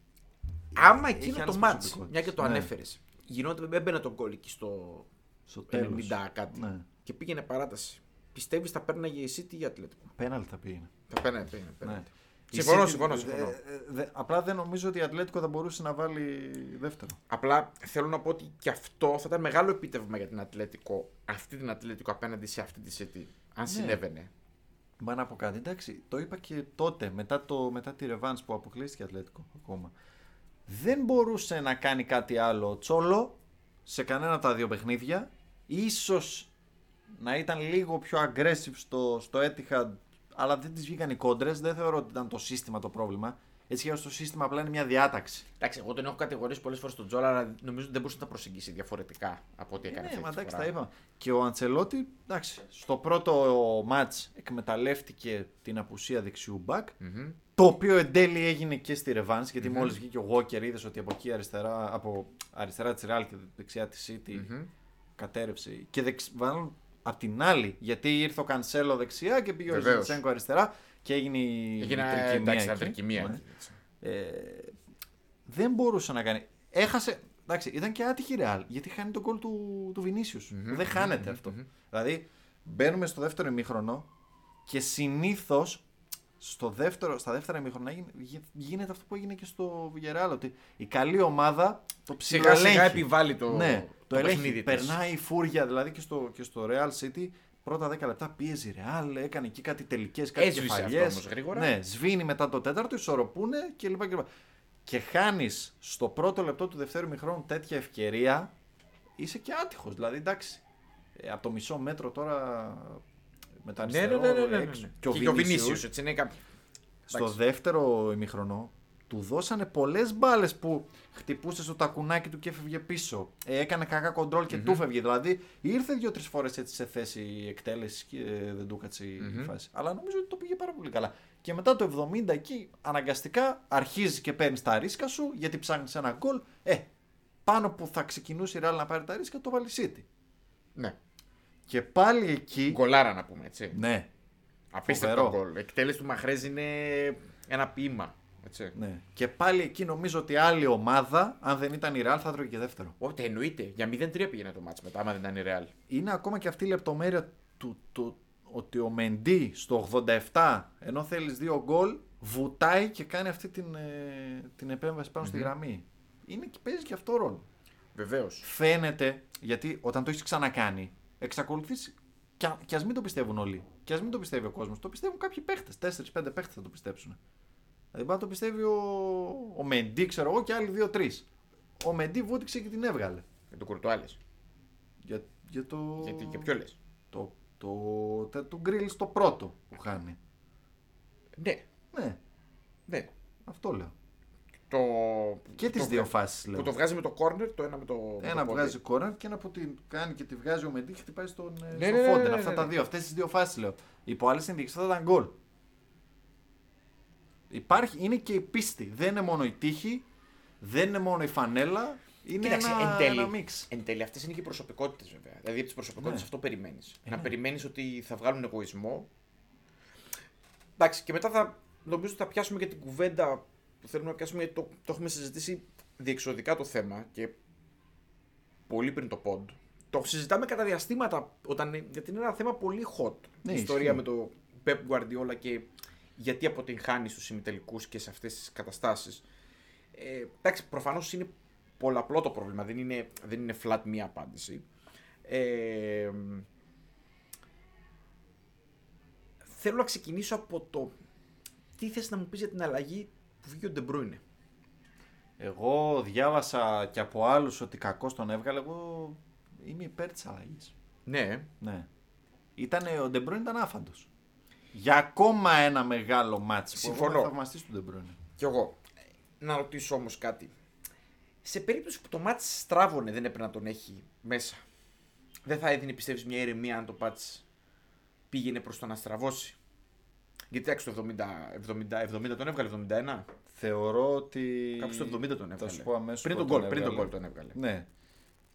Άμα εκείνο το μάτς, μια και το ναι. ανέφερες, γινόταν, έμπαινε τον κόλλη στο, στο 90 κάτι ναι. και πήγαινε παράταση. Πιστεύεις θα παίρναγε η City ή η Ατλέτικο; Πέναλ θα πήγαινε. Θα πήγαινε, πήγαινε. Ναι. Συμφωνώ, συμφωνώ. συμφωνώ. Ε, ε, απλά δεν νομίζω ότι η Ατλέτικο θα μπορούσε να βάλει δεύτερο. Απλά θέλω να πω ότι και αυτό θα ήταν μεγάλο επίτευγμα για την Ατλέτικο, αυτή την Ατλέτικο απέναντι σε αυτή τη City, αν ναι. συνέβαινε. Μα να πω κάτι, εντάξει, το είπα και τότε, μετά, το, μετά τη Revans που αποκλείστηκε η Ατλέτικο ακόμα. Δεν μπορούσε να κάνει κάτι άλλο τσόλο σε κανένα από τα δύο παιχνίδια. Ίσως να ήταν λίγο πιο aggressive στο, στο Etihad αλλά δεν τις βγήκαν οι κόντρες. Δεν θεωρώ ότι ήταν το σύστημα το πρόβλημα. Έτσι και το σύστημα απλά είναι μια διάταξη. Εντάξει, εγώ τον έχω κατηγορήσει πολλές φορές τον Τζόλα, αλλά νομίζω ότι δεν μπορούσε να τα προσεγγίσει διαφορετικά από ό,τι έκανε. Ναι, μα εντάξει, τα είπα. Και ο Αντσελότη, εντάξει, στο πρώτο ματ εκμεταλλεύτηκε την απουσία δεξιού μπακ. Mm-hmm. Το οποίο εν τέλει έγινε και στη Ρεβάν, γιατί mm-hmm. μόλις βγήκε ο Walker, είδες ότι από εκεί αριστερά, από αριστερά της Ρεάλ και δεξιά της City mm-hmm. κατέρευσε. Και δεξ απ' την άλλη, γιατί ήρθε ο Κανσέλο δεξιά και πήγε ο Ζεντσέγκο αριστερά και έγινε η τρικυμία. Ναι. Ε, δεν μπορούσε να κάνει. Έχασε. Εντάξει, ήταν και άτυχη ρεάλ γιατί χάνει τον κόλ του, του βινισιους δεν χάνεται αυτό. Δηλαδή, μπαίνουμε στο δεύτερο ημίχρονο και συνήθως στο δεύτερο, στα δεύτερα ημίχρονα γίνεται αυτό που έγινε και στο Villarreal. Ότι η καλή ομάδα το ψηλά Σιγά επιβάλλει το, ναι, το, το ελέγχει. Περνάει η φούρια δηλαδή και στο, και στο Real City. Πρώτα 10 λεπτά πίεζε η Real, έκανε εκεί κάτι τελικές, κάτι κεφαλιές. Ναι, σβήνει μετά το τέταρτο, ισορροπούνε κλπ. Και, και χάνεις στο πρώτο λεπτό του δευτέρου μηχρόνου τέτοια ευκαιρία, είσαι και άτυχος. Δηλαδή εντάξει. Ε, από το μισό μέτρο τώρα με τα αριστερό ναι, ναι, ναι, ναι, ναι. έξω. Και ο Βινίσιους, έτσι είναι κάποιο. Στο δεύτερο ημιχρονό του δώσανε πολλές μπάλες που χτυπούσε στο τακουνάκι του και έφευγε πίσω. Ε, έκανε κακά κοντρόλ και mm-hmm. του έφευγε. Δηλαδή ήρθε δύο-τρεις φορές σε θέση εκτέλεσης και δεν του έκατσε η mm-hmm. φάση. Αλλά νομίζω ότι το πήγε πάρα πολύ καλά. Και μετά το 70 εκεί αναγκαστικά αρχίζει και παίρνεις τα ρίσκα σου γιατί ψάχνεις ένα γκολ. Ε, πάνω που θα ξεκινούσε η Real να πάρει τα ρίσκα το βάλει City. Ναι. Και πάλι εκεί. Γκολάρα να πούμε έτσι. Ναι. Απίστευτο γκολ. Εκτέλεση του Μαχρέζ είναι ένα ποίημα. Έτσι. Ναι. Και πάλι εκεί νομίζω ότι άλλη ομάδα, αν δεν ήταν η Real, θα τρώγε και δεύτερο. Όχι, εννοείται. Για 0-3 πήγαινε το μάτς μετά, άμα δεν ήταν η Real. Είναι ακόμα και αυτή η λεπτομέρεια του, του ότι ο Μεντί στο 87, ενώ θέλεις δύο γκολ, βουτάει και κάνει αυτή την, ε, την επέμβαση στη γραμμή. Είναι και παίζει και αυτό ρόλο. Βεβαίως. Φαίνεται, γιατί όταν το έχεις ξανακάνει, εξακολουθείς. Και, α μην το πιστεύουν όλοι. Και ας μην το πιστεύει ο κόσμος. Το πιστεύουν κάποιοι παίχτες. 4-5 παίχτες θα το πιστέψουν. Δηλαδή μπορεί να το πιστεύει ο, ο Μεντί, ξέρω εγώ, και άλλοι 2-3. Ο Μεντί βούτυξε και την έβγαλε. Για το Κουρτουάλες. Για, για το. Γιατί και ποιο λες. Το, το, το, το γκριλ στο πρώτο που χάνει. Ναι. Ναι. Ναι. Αυτό λέω. Το... Και τις δύο φάσεις λέω. Που το βγάζει με το corner, το ένα με το. Ένα που βγάζει corner και ένα που την κάνει και τη βγάζει ο Μεντί και χτυπάει στον ε, ναι, στο ναι, ναι, ναι, Αυτά τα δύο. Αυτές τις δύο φάσεις λέω. Υπό άλλες συνδείξει θα ήταν γκολ. Υπάρχει, είναι και η πίστη. Δεν είναι μόνο η τύχη, δεν είναι μόνο η φανέλα. Είναι Κοίταξε, ένα, εν τέλει, ένα μίξ. Εν τέλει, αυτές είναι και οι προσωπικότητες βέβαια. Δηλαδή από τις προσωπικότητες ναι. αυτό περιμένεις. Ε, να ναι. περιμένεις ότι θα βγάλουν εγωισμό. Εντάξει, και μετά θα νομίζω ότι θα πιάσουμε και την κουβέντα που θέλουμε να πιάσουμε, γιατί το, το έχουμε συζητήσει διεξοδικά το θέμα και πολύ πριν το pod. Το συζητάμε κατά διαστήματα, όταν, γιατί είναι ένα θέμα πολύ hot. Ναι, η ιστορία με το Pep Guardiola και γιατί αποτυγχάνει στους ημιτελικούς και σε αυτές τις καταστάσεις. Ε, εντάξει, προφανώς είναι πολλαπλό το πρόβλημα, δεν είναι, δεν είναι flat μία απάντηση. Ε, θέλω να ξεκινήσω από το τι θες να μου πεις για την αλλαγή που βγήκε ο Ντεμπρούινε. Εγώ διάβασα και από άλλους ότι κακό τον έβγαλε. Εγώ είμαι υπέρ της αλλαγής. Ναι, Ναι. Ήτανε, ο Ντε Μπρόινε ήταν άφαντος. Για ακόμα ένα μεγάλο ματς που Συμφωνώ. εγώ είμαι θαυμαστής του Ντε Μπρόινε. κι εγώ. Να ρωτήσω όμως κάτι. Σε περίπτωση που το ματς στράβωνε δεν έπρεπε να τον έχει μέσα. Δεν θα έδινε πιστεύεις μια ηρεμία αν το ματς πήγαινε προς το να στραβώσει. Γιατί εντάξει το 70, 70, 70 τον έβγαλε, 71. Θεωρώ ότι. Κάπου στο 70 τον Θα έβγαλε. σου πω αμέσως πριν το πότε γκολ, πριν τον έβγαλε. γκολ τον έβγαλε. Ναι.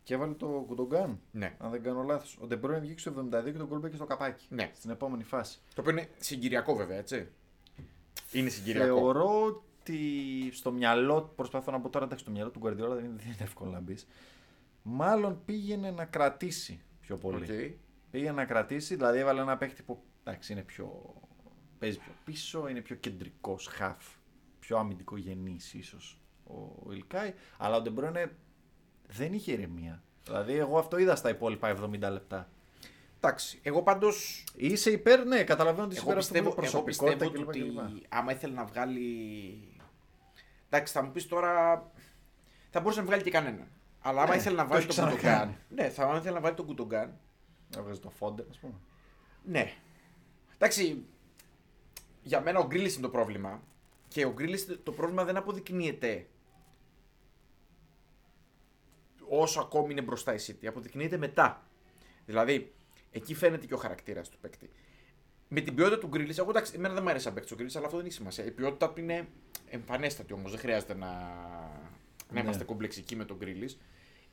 Και έβαλε τον Γκουντογκάν. Ναι. Αν δεν κάνω λάθος. Ο Ντε Μπρόινε βγήκε στο 72 και το γκολ μπήκε στο καπάκι. ναι. Στην επόμενη φάση. Το οποίο είναι συγκυριακό βέβαια, έτσι. Είναι συγκυριακό. Θεωρώ ότι στο μυαλό, προσπαθώ να πω τώρα, εντάξει, στο μυαλό του Γκουαρδιόλα δεν είναι, δεν είναι εύκολο να μπεις. Μάλλον πήγαινε να κρατήσει πιο πολύ. Οκ. Πήγαινε να κρατήσει, δηλαδή έβαλε ένα παίχτη που εντάξει, είναι πιο. παίζει πιο πίσω, είναι πιο κεντρικός χαφ. Πιο αμυντικό γενή ίσως ο Ιλκάη. Αλλά ο Ντεμπρόνε δεν είχε ηρεμία. Δηλαδή, εγώ αυτό είδα στα υπόλοιπα 70 λεπτά. Εντάξει, εγώ πάντως Είσαι υπέρ, ναι, καταλαβαίνω ότι Εγώ υπέρ αυτό πιστεύω, που είναι εγώ πιστεύω προσωπικότητα ότι κλπ. κλπ. άμα ήθελε να βγάλει. Εντάξει, θα μου πεις τώρα. Θα μπορούσε να βγάλει και κανέναν. Αλλά άμα Ναι, ήθελε να το βάλει έχει τον Κουντογκάν. ξανακάνει. Ναι, θα άμα ήθελε να βάλει τον Κουντογκάν. Έβγαζε το φόντερ, ας πούμε. Ναι. Εντάξει, για μένα ο Γκρίλις είναι το πρόβλημα. Και ο Γκρίλις το πρόβλημα δεν αποδεικνύεται όσο ακόμη είναι μπροστά η City. Αποδεικνύεται μετά. Δηλαδή, εκεί φαίνεται και ο χαρακτήρας του παίκτη. Με την ποιότητα του Γκρίλι, εγώ εντάξει, εμένα δεν μου αρέσει σαν παίκτη ο Γκρίλι, αλλά αυτό δεν έχει σημασία. Η ποιότητα του είναι εμφανέστατη όμως. Δεν χρειάζεται να, να Ναι. είμαστε κομπλεξικοί με τον Γκρίλι.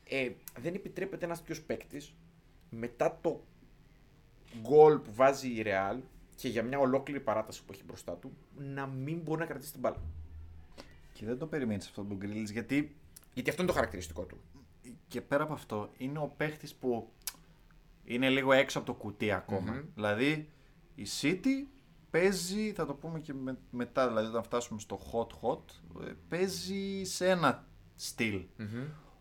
Ε, δεν επιτρέπεται ένας τέτοιος παίκτης μετά το γκολ που βάζει η Real και για μια ολόκληρη παράταση που έχει μπροστά του να μην μπορεί να κρατήσει την μπάλα. Και δεν το περιμένεις αυτό τον Γκρίλι γιατί Γιατί αυτό είναι το χαρακτηριστικό του. Και πέρα από αυτό είναι ο παίχτης που είναι λίγο έξω από το κουτί ακόμα. Μμμ. Δηλαδή η City παίζει, θα το πούμε και με- μετά, δηλαδή όταν φτάσουμε στο hot hot, ε, παίζει σε ένα στυλ.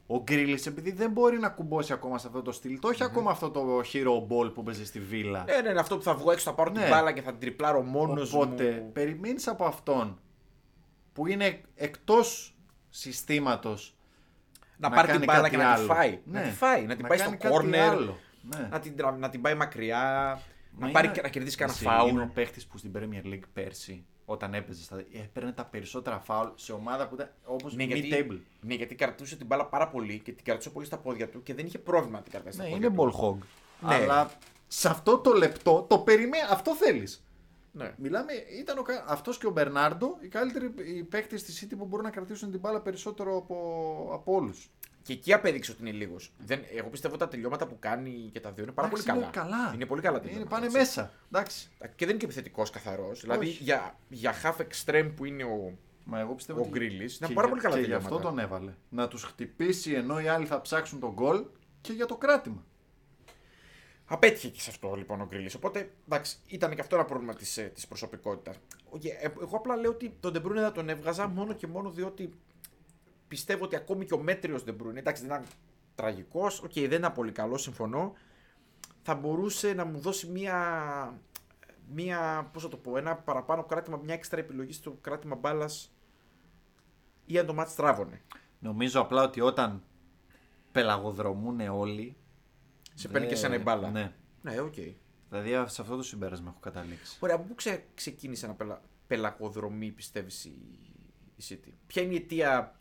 Ο Γκρίλις, επειδή δεν μπορεί να κουμπώσει ακόμα σε αυτό το στυλ, το εχει ακόμα αυτό το hero ball που παίζει στη βίλα. Ε, ναι, είναι αυτό που θα βγω έξω, θα πάρω Ναι. την μπάλα και θα την τριπλάρω μόνος Οπότε μου. περιμένεις από αυτόν που είναι εκτός συστήματος Να, πάρει την κάνει μπάλα κάτι και να τη άλλο. φάει. Ναι. Να τη φάει, να την πάει στο κάνει κάτι corner, άλλο. Ναι. να την, τρα- να την πάει μακριά, Μα να, πάρει, είναι- να κερδίσει κανένα Εσύ, φάουλ. Είναι ο παίχτης που στην Premier League πέρσι, όταν έπαιζε, στα... έπαιρνε τα περισσότερα φάουλ σε ομάδα που ήταν όπως Ναι, mid-table. γιατί, ναι, γιατί κρατούσε την μπάλα πάρα πολύ και την κρατούσε πολύ στα πόδια του και δεν είχε πρόβλημα να την κρατάει στα Ναι, πόδια είναι του. ball hog. Ναι. Αλλά σε αυτό το λεπτό το περιμένει, αυτό θέλεις. Ναι. Μιλάμε, ήταν ο... κα- αυτός και ο Μπερνάρντο οι καλύτεροι οι παίκτες στη City που μπορούν να κρατήσουν την μπάλα περισσότερο από, από όλους. Και εκεί απέδειξε ότι είναι λίγος. Εγώ πιστεύω τα τελειώματα που κάνει και τα δύο είναι πάρα Εντάξει, πολύ είναι καλά. καλά. Είναι πολύ καλά Είναι, τελειώματα. πάνε έτσι. μέσα. Εντάξει. Και δεν είναι και επιθετικός καθαρός. Δηλαδή Όχι. για, για half extreme που είναι ο. Μα εγώ πιστεύω Ο ότι Γκρίλης ήταν και πάρα για- πολύ καλά Και γι' τελειώματα. αυτό τον έβαλε. Να τους χτυπήσει ενώ οι άλλοι θα ψάξουν τον γκολ και για το κράτημα. Απέτυχε και σε αυτό λοιπόν ο Γκρίλης. Οπότε εντάξει, ήταν και αυτό ένα πρόβλημα της της προσωπικότητας. Εγώ απλά λέω ότι τον Ντε Μπρόινε θα τον έβγαζα μόνο και μόνο διότι πιστεύω ότι ακόμη και ο μέτριος Ντε Μπρόινε, εντάξει δεν ήταν τραγικός, οκ, δεν ήταν πολύ καλός, συμφωνώ. Θα μπορούσε να μου δώσει μία. μία πώς θα το πω, ένα παραπάνω κράτημα, μια έξτρα επιλογή στο κράτημα μπάλας ή αν το ματς στράβωνε. Νομίζω απλά ότι όταν πελαγοδρομούν όλοι. Σε παίρνει και δεν- σένα η μπάλα. Ναι. Ναι, οκ. Δηλαδή σε αυτό το συμπέρασμα έχω καταλήξει. Ωραία, από πού ξε, ξεκίνησε να πελα, πελαγοδρομεί, πιστεύεις η, η City; Ποια είναι η αιτία.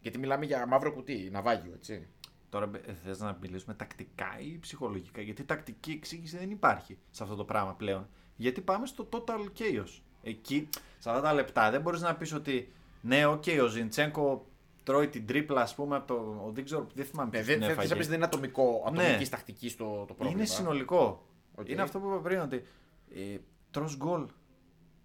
Γιατί μιλάμε για μαύρο κουτί, ναυάγιο, έτσι. Τώρα θες να μιλήσουμε τακτικά ή ψυχολογικά; Γιατί τακτική εξήγηση δεν υπάρχει σε αυτό το πράγμα πλέον. Γιατί πάμε στο total chaos. Εκεί, σε αυτά τα λεπτά, δεν μπορείς να πεις ότι ναι, οκ, ο Ζιντσένκο τρώει την τρίπλα, ας πούμε, από το. Δεν ξέρω, δεν θυμάμαι Ναι, ποιος δεν την θες να έφαγε. πεις δεν είναι ατομικό, ατομικής Ναι. τακτικής στο το πρόβλημα. Είναι συνολικό. Οκ. Είναι αυτό που είπα πριν, ότι ε, τρως γκολ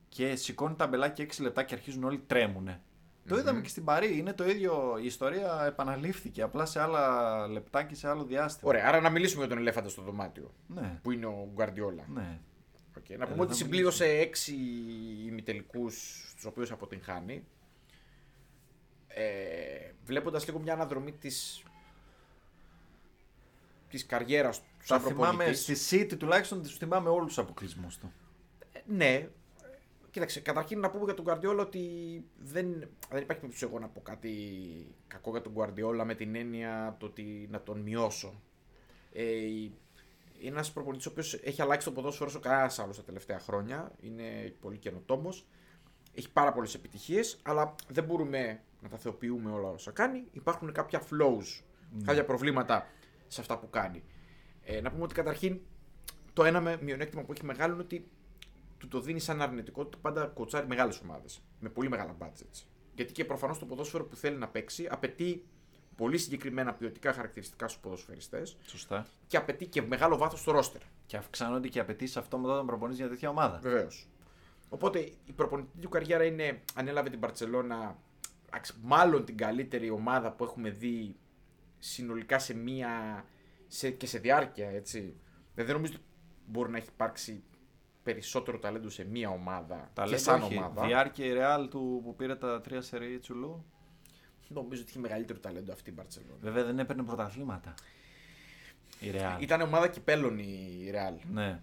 και σηκώνει ταμπελάκι 6 λεπτά και αρχίζουν όλοι τρέμουνε. Το είδαμε και στην Παρί. Είναι το ίδιο. Η ιστορία επαναλήφθηκε απλά σε άλλα λεπτά και σε άλλο διάστημα. Ωραία, άρα να μιλήσουμε για τον ελέφαντα στο δωμάτιο. Ναι, Που είναι ο Γκουαρδιόλα. ναι. Okay. Να Ε, πούμε δεν ότι θα συμπλήρωσε έξι ημιτελικούς, του οποίους αποτυγχάνει. Ε, Βλέποντας λίγο μια αναδρομή της της καριέρας του Τα σαν θυμάμαι προπονητής. στη City τουλάχιστον τους θυμάμαι όλους τους αποκλεισμούς του. Ε, Ναι. Κοίταξε, καταρχήν να πούμε για τον Guardiola ότι δεν, δεν υπάρχει περίπτωση εγώ να πω κάτι κακό για τον Guardiola με την έννοια το ότι να τον μειώσω. Ε, είναι ένας προπονητής ο οποίος έχει αλλάξει το ποδόσφαιρο όσο κανένας άλλος τα τελευταία χρόνια. Είναι πολύ καινοτόμος. Έχει πάρα πολλές επιτυχίες, αλλά δεν μπορούμε να τα θεοποιούμε όλα όσα κάνει. Υπάρχουν κάποια flows, κάποια προβλήματα σε αυτά που κάνει. Ε, να πούμε ότι καταρχήν το ένα με μειονέκτημα που έχει μεγάλο είναι ότι του το δίνει σαν αρνητικό ότι πάντα κοτσάρει μεγάλες ομάδες. Με πολύ μεγάλα budgets. Γιατί και προφανώς το ποδόσφαιρο που θέλει να παίξει απαιτεί πολύ συγκεκριμένα ποιοτικά χαρακτηριστικά στους ποδοσφαιριστές Σωστά. και απαιτεί και μεγάλο βάθος στο ρόστερ. Και αυξάνονται και οι απαιτήσεις αυτόματα όταν προπονείς για τέτοια ομάδα. Βεβαίως. Οπότε η προπονητική του καριέρα είναι, ανέλαβε την Παρσελώνα, μάλλον την καλύτερη ομάδα που έχουμε δει συνολικά σε μία. Σε, και σε διάρκεια, έτσι. Δηλαδή δεν νομίζω ότι μπορεί να έχει υπάρξει περισσότερο ταλέντο σε μία ομάδα Τα και λέτε σαν όχι. ομάδα. Διάρκεια η Real του που πήρε τα τρία σερί τσου λου. Νομίζω ότι είχε μεγαλύτερο ταλέντο αυτή η Μπαρσελόνα. Βέβαια δεν έπαιρνε πρωταθλήματα. Η Real. Ήταν ομάδα κυπέλλων η Real. Ναι.